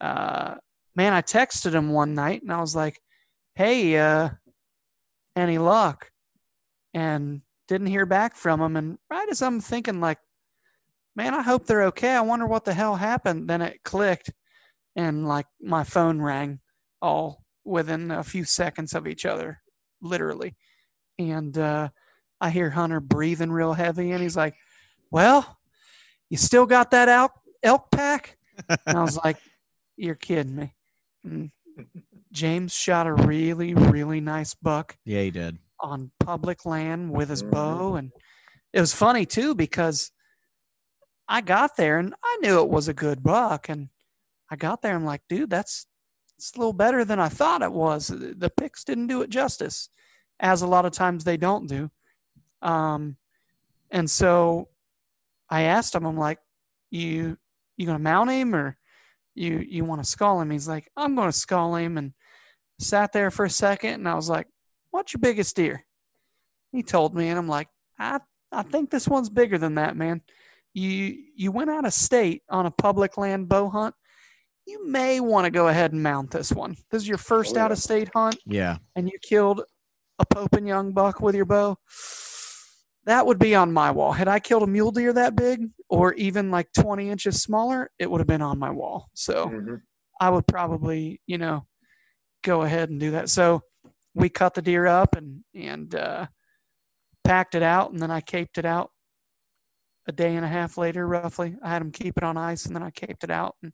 B: uh, man, I texted him one night and I was like, hey, uh, any luck? And didn't hear back from him. And right as I'm thinking, like, man, I hope they're okay. I wonder what the hell happened. Then it clicked and like my phone rang all within a few seconds of each other, literally. And uh, I hear Hunter breathing real heavy and he's like, well, you still got that elk, elk pack? And I was like, you're kidding me. And James shot a really, really nice buck
A: Yeah, he did.
B: on public land with his
C: Mhm.
B: bow and it was funny too because I got there and I knew it was a good buck and I got there and I'm like dude that's it's a little better than I thought it was the pics didn't do it justice as a lot of times they don't do um and so I asked him I'm like you you gonna mount him or you you want to skull him he's like I'm gonna skull him and sat there for a second and I was like what's your biggest deer? He told me, and I'm like, I, I think this one's bigger than that, man. You you went out of state on a public land bow hunt. You may want to go ahead and mount this one. This is your first
C: Oh, yeah.
B: out of state hunt,
A: Yeah.
B: and you killed a Pope and Young buck with your bow. That would be on my wall. Had I killed a mule deer that big, or even like 20 inches smaller, it would have been on my wall. So.
C: Mhm.
B: I would probably, you know, go ahead and do that. So we cut the deer up and and uh, packed it out, and then I caped it out a day and a half later, roughly. I had them keep it on ice, and then I caped it out and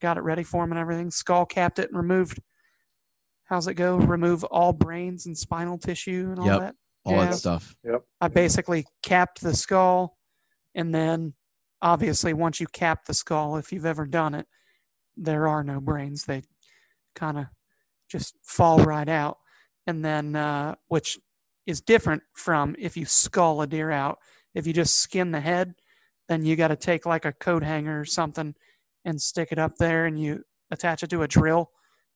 B: got it ready for him and everything. Skull capped it and removed. How's it go? Remove all brains and spinal tissue and all
A: Yep.
B: that.
A: All
B: Yeah.
A: that stuff. Yep.
B: I basically capped the skull, and then obviously once you cap the skull, if you've ever done it, there are no brains. They kind of just fall right out, and then uh, which is different from if you skull a deer out. If you just skin the head, then you got to take like a coat hanger or something and stick it up there, and you attach it to a drill,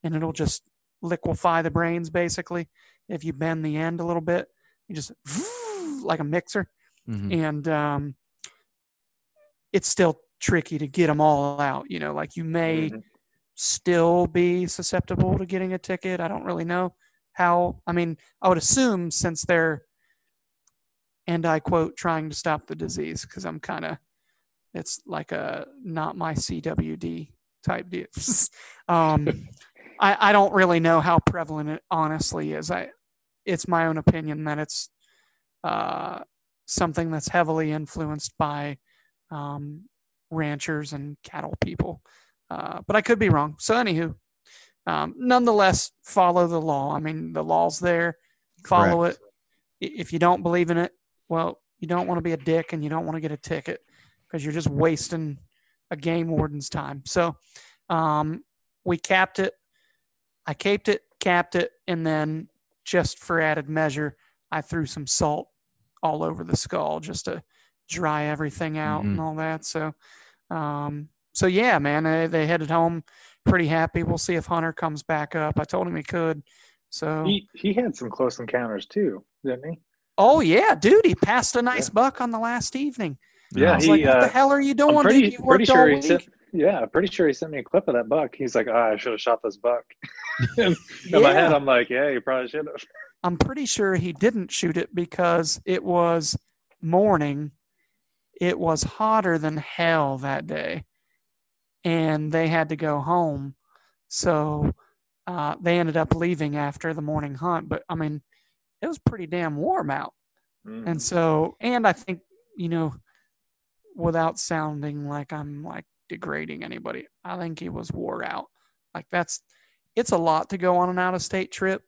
B: and it'll just liquefy the brains basically. If you bend the end a little bit, you just like a mixer
A: Mhm.
B: and um, it's still tricky to get them all out. You know, like you may
C: Mhm.
B: Still be susceptible to getting a ticket. I don't really know how. I mean, I would assume since they're, and I quote, trying to stop the disease because I'm kind of, it's like a not my CWD type deal. um, I, I don't really know how prevalent it honestly is. I, it's my own opinion that it's uh, something that's heavily influenced by um, ranchers and cattle people. Uh, but I could be wrong. So, anywho, um, nonetheless, follow the law. I mean, the law's there. Follow it. If you don't believe in it, well, you don't want to be a dick and you don't want to get a ticket because you're just wasting a game warden's time. So, um, we capped it. I caped it, capped it, and then just for added measure, I threw some salt all over the skull just to dry everything out and
A: Mhm.
B: all that. So Um, so yeah, man, they, they headed home pretty happy. We'll see if Hunter comes back up. I told him he could. So
C: He he had some close encounters too, didn't he?
B: oh yeah, dude, he passed a nice
C: Yeah.
B: buck on the last evening.
C: Yeah,
B: I was
C: he,
B: like, what the
C: uh,
B: hell are you doing?
C: I'm
B: dude?
C: pretty,
B: You
C: pretty
B: worked all
C: sure he
B: week."
C: sent. Yeah, pretty sure he sent me a clip of that buck. He's like, "Ah, I should have shot this buck." In my head, I'm like, "Yeah, you probably should have."
B: I'm pretty sure he didn't shoot it because it was morning. It was hotter than hell that day, and they had to go home. So uh, they ended up leaving after the morning hunt. But I mean, it was pretty damn warm out.
C: Mm-hmm.
B: And so, and I think, you know, without sounding like I'm like degrading anybody, I think he was wore out. Like that's, it's a lot to go on an out of state trip.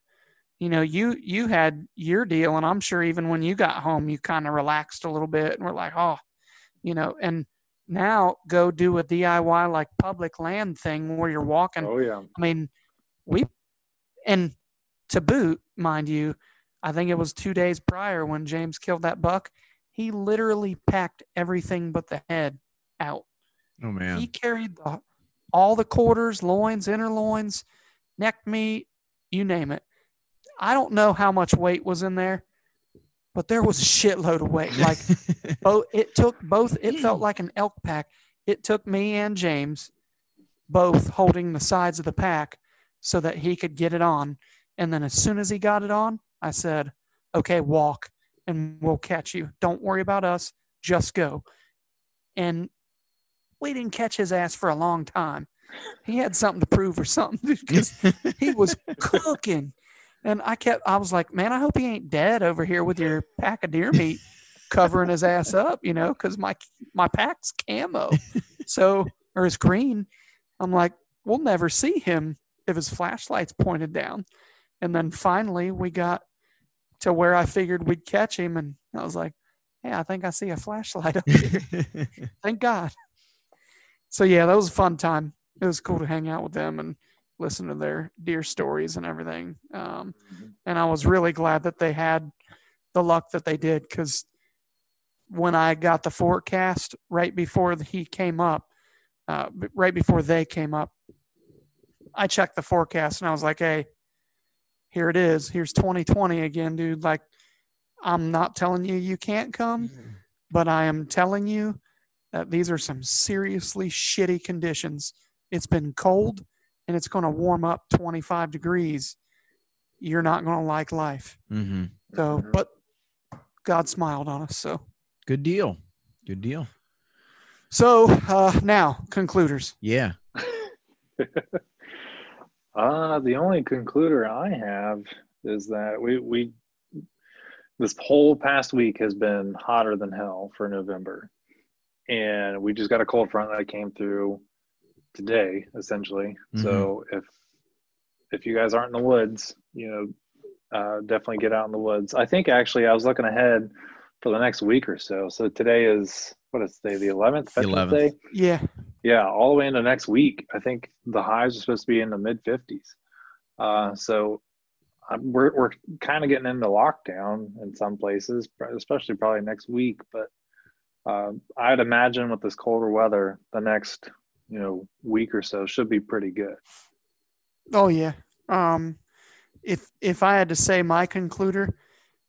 B: You know, you you had your deal, and I'm sure even when you got home, you kind of relaxed a little bit and were like, oh, you know, and now go do a DIY like public land thing where you're walking
C: oh yeah,
B: I mean, we and to boot, mind you, I think it was two days prior when James killed that buck. He literally packed everything but the head out.
A: Oh man.
B: He carried the, all the quarters, loins, inner loins, neck meat, you name it. I don't know how much weight was in there, but there was a shitload of weight. Like both it took both it felt like an elk pack. It took me and james both holding the sides of the pack so that he could get it on. And then as soon as he got it on i said okay walk and we'll catch you. Don't worry about us. Just go. And we didn't catch his ass for a long time. He had something to prove or something because he was cooking and i kept i was like man i hope he ain't dead over here with your pack of deer meat covering his ass up, you know, because my my pack's camo, so or it's green. I'm like, we'll never see him if his flashlight's pointed down. And then finally, we got to where I figured we'd catch him, and I was like, "Yeah, I think I see a flashlight up here. Thank God." So yeah, that was a fun time. It was cool to hang out with them and listen to their deer stories and everything. Um, and I was really glad that they had the luck that they did because when I got the forecast right before he came up, uh, right before they came up, I checked the forecast and I was like, "Hey, here it is. Here's 2020 again, dude. Like, I'm not telling you you can't come, but I am telling you that these are some seriously shitty conditions. It's been cold and it's going to warm up 25 degrees. You're not going to like life.
A: hmm
B: So, but God smiled on us. So,
A: Good deal. Good deal.
B: so uh, now concluders.
A: Yeah.
C: Uh, the only concluder I have is that we we this whole past week has been hotter than hell for November, and we just got a cold front that came through today, essentially. So if if you guys aren't in the woods, you know, uh, definitely get out in the woods. I think actually I was looking ahead for the next week or so. So today is what is today, the eleventh,
A: The
C: Veterans
A: 11th.
C: Day.
B: Yeah.
C: Yeah, all the way into next week. I think the highs are supposed to be in the mid 50s. Uh, so I'm, we're we're kind of getting into lockdown in some places, especially probably next week. But uh, I'd imagine with this colder weather, the next you know week or so should be pretty good.
B: Oh yeah. Um, if if I had to say my concluder,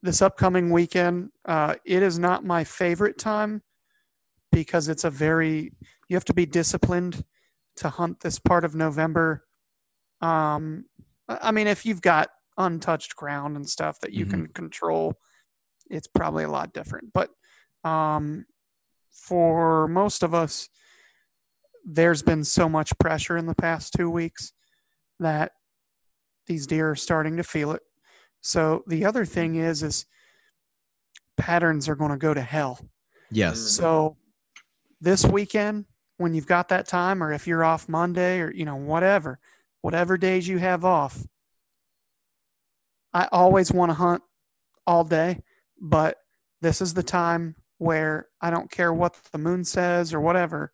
B: this upcoming weekend, uh, it is not my favorite time because it's a very you have to be disciplined to hunt this part of November. Um, I mean, if you've got untouched ground and stuff that you
A: Mhm.
B: can control, it's probably a lot different. But um, for most of us, there's been so much pressure in the past two weeks that these deer are starting to feel it. So the other thing is, is patterns are going to go to hell.
A: Yes. Mm-hmm.
B: So this weekend, when you've got that time, or if you're off Monday, or you know whatever, whatever days you have off, I always want to hunt all day, but this is the time where I don't care what the moon says or whatever.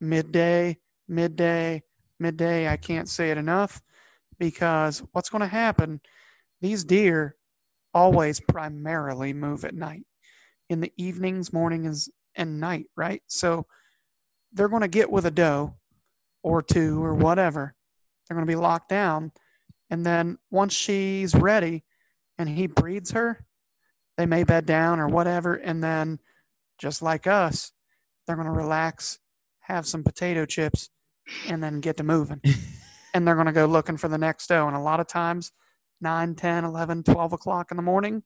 B: Midday, midday, midday. I can't say it enough because what's going to happen? These deer always primarily move at night in the evenings, mornings, and night, right? So they're going to get with a doe or two or whatever. They're going to be locked down. And then once she's ready and he breeds her, they may bed down or whatever. And then, just like us, they're going to relax, have some potato chips, and then get to moving. and they're going to go looking for the next doe. And a lot of times, 9, 10, 11, 12 o'clock in the morning,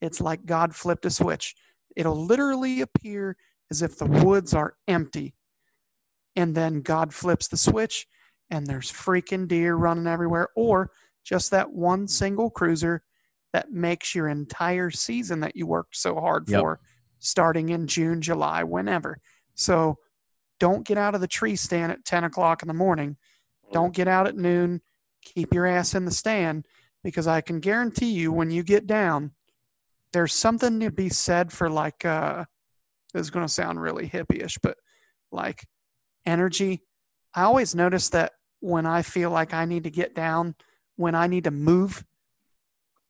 B: it's like God flipped a switch. It'll literally appear as if the woods are empty. And then God flips the switch and there's freaking deer running everywhere, or just that one single cruiser that makes your entire season that you worked so hard
A: Yep.
B: for starting in June, July, whenever. So don't get out of the tree stand at 10 o'clock in the morning. Don't get out at noon. Keep your ass in the stand because I can guarantee you when you get down, there's something to be said for like, uh, this is going to sound really hippie-ish, but like energy. I always notice that when I feel like I need to get down, when I need to move,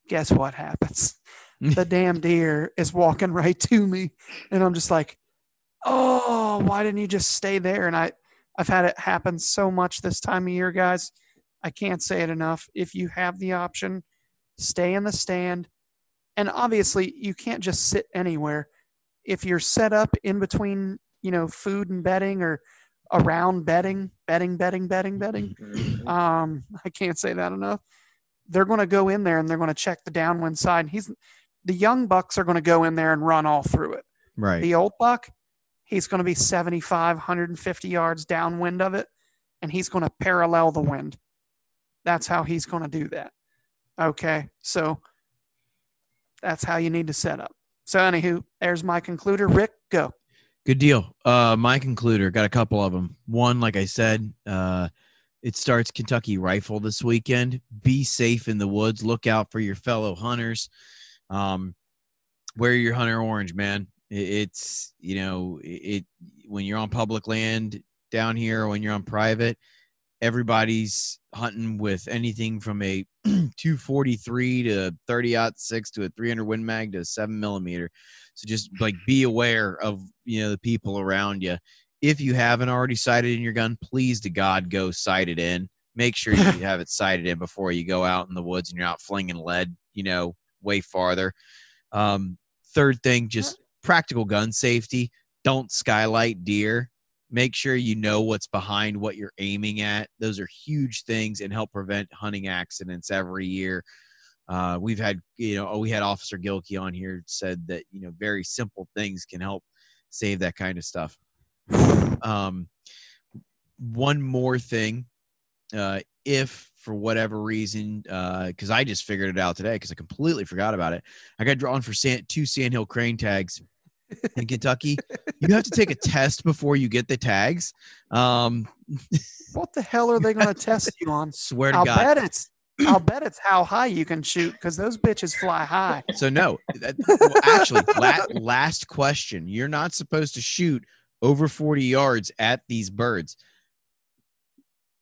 B: guess what happens? the damn deer is walking right to me. And I'm just like, oh, why didn't you just stay there? And I, I've had it happen so much this time of year, guys. I can't say it enough. If you have the option, stay in the stand. And obviously, you can't just sit anywhere. If you're set up in between, you know, food and bedding or around bedding, bedding, bedding, bedding, bedding,
C: Mhm.
B: um, I can't say that enough. They're going to go in there and they're going to check the downwind side. He's the young bucks are going to go in there and run all through it.
A: Right.
B: The old buck, he's going to be 75, 150 yards downwind of it, and he's going to parallel the wind. That's how he's going to do that. Okay, so that's how you need to set up. So, anywho, there's my concluder. Rick, go.
A: Good deal. Uh, my concluder got a couple of them. One, like I said, uh, it starts Kentucky Rifle this weekend. Be safe in the woods. Look out for your fellow hunters. Um, wear your hunter orange, man. It, it's you know it when you're on public land down here, when you're on private, everybody's hunting with anything from a 243 to 30 six to a 300 win mag to a seven millimeter. So just like be aware of you know the people around you. If you haven't already sighted in your gun, please to God go sight it in. Make sure you have it sighted in before you go out in the woods and you're not flinging lead, you know, way farther. Um, third thing, just practical gun safety. Don't skylight deer. Make sure you know what's behind what you're aiming at. Those are huge things and help prevent hunting accidents every year. Uh, we've had, you know, we had Officer Gilkey on here said that, you know, very simple things can help save that kind of stuff. Um, one more thing, uh, if for whatever reason, because I just figured it out today because I completely forgot about it, I got drawn for sand, two Sandhill crane tags in Kentucky. You have to take a test before you get the tags. Um,
B: What the hell are they going to test you on?
A: swear to
B: I'll
A: God.
B: bet it's. I'll bet it's how high you can shoot because those bitches fly high.
A: So no, that- well, actually, la- last question. You're not supposed to shoot over 40 yards at these birds.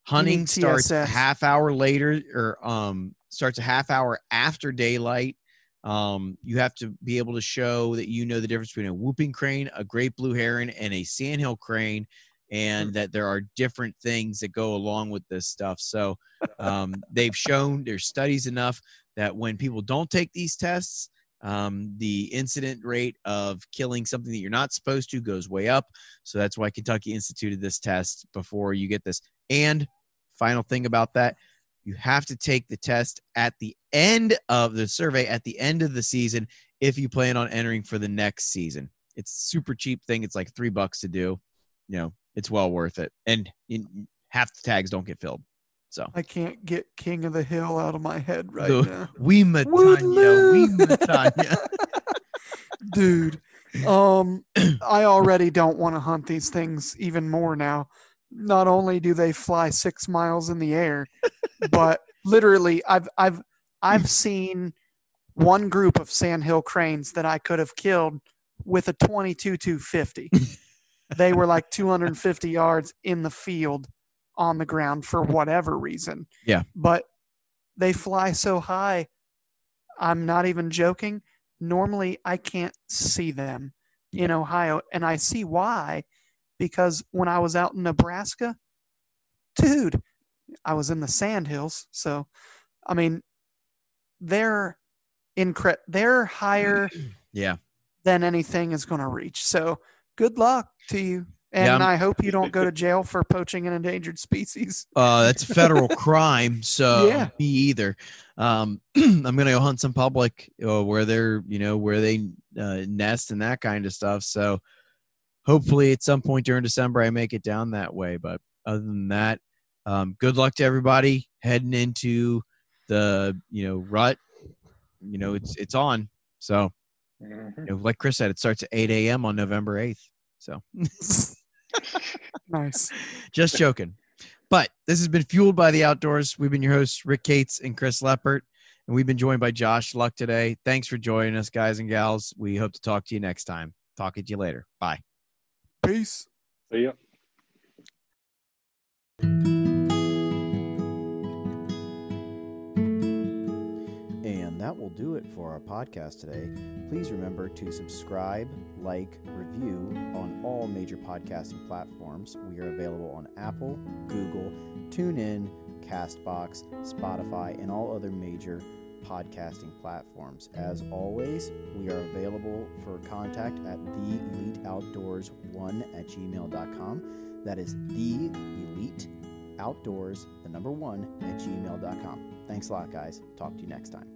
A: Hunting starts a half hour later, or um, starts a half hour after daylight. Um, you have to be able to show that you know the difference between a whooping crane, a great blue heron, and a sandhill crane, and that there are different things that go along with this stuff. So um, they've shown there's studies enough that when people don't take these tests, um, the incident rate of killing something that you're not supposed to goes way up. So that's why Kentucky instituted this test before you get this. And final thing about that, you have to take the test at the end of the survey, at the end of the season, if you plan on entering for the next season. It's a super cheap thing. It's like three bucks to do. You know, it's well worth it. And in, half the tags don't get filled. So
B: I can't get King of the Hill out of my head right
A: The-
B: now.
A: we Matanya, we. Matanya.
B: dude um i already don't want to hunt these things even more now not only do they fly six miles in the air but literally i've i've i've hmm. seen one group of sandhill cranes that i could have killed with a 22 250 they were like 250 yards in the field on the ground for whatever reason.
A: Yeah.
B: but they fly so high i'm not even joking. Normally I can't see them in Ohio, and I see why because when I was out in Nebraska, dude, I was in the sandhills. So, I mean, they're incre- they're higher
A: Yeah.
B: than anything is going to reach. So, good luck to you. And
A: Yeah, I'm-
B: hope you don't go to jail for poaching an endangered species.
A: Uh, that's a federal crime. So
B: Yeah.
A: me either. Um, I'm gonna go hunt some public uh, where they're, you know, where they uh, nest and that kind of stuff. So hopefully at some point during December I make it down that way. But other than that, um, good luck to everybody heading into the, you know, rut. You know, it's it's on. So
C: Mhm.
A: you know, like Chris said, it starts at 8 a.m. on November 8th. So
B: nice.
A: just joking. But this has been fueled by the outdoors. We've been your hosts, Rick Cates and Chris Leppert, and we've been joined by Josh Luck today. Thanks for joining us, guys and gals. We hope to talk to you next time. Talk to you later. Bye.
B: Peace.
C: See ya.
A: And that will do it for our podcast today. Please remember to subscribe, like, review on all major podcasting platforms. We are available on Apple, Google, TuneIn, Castbox, Spotify, and all other major podcasting platforms. As always, we are available for contact at the elite outdoors one at gmail.com. That is the elite outdoors, the number one at gmail.com. Thanks a lot, guys. Talk to you next time.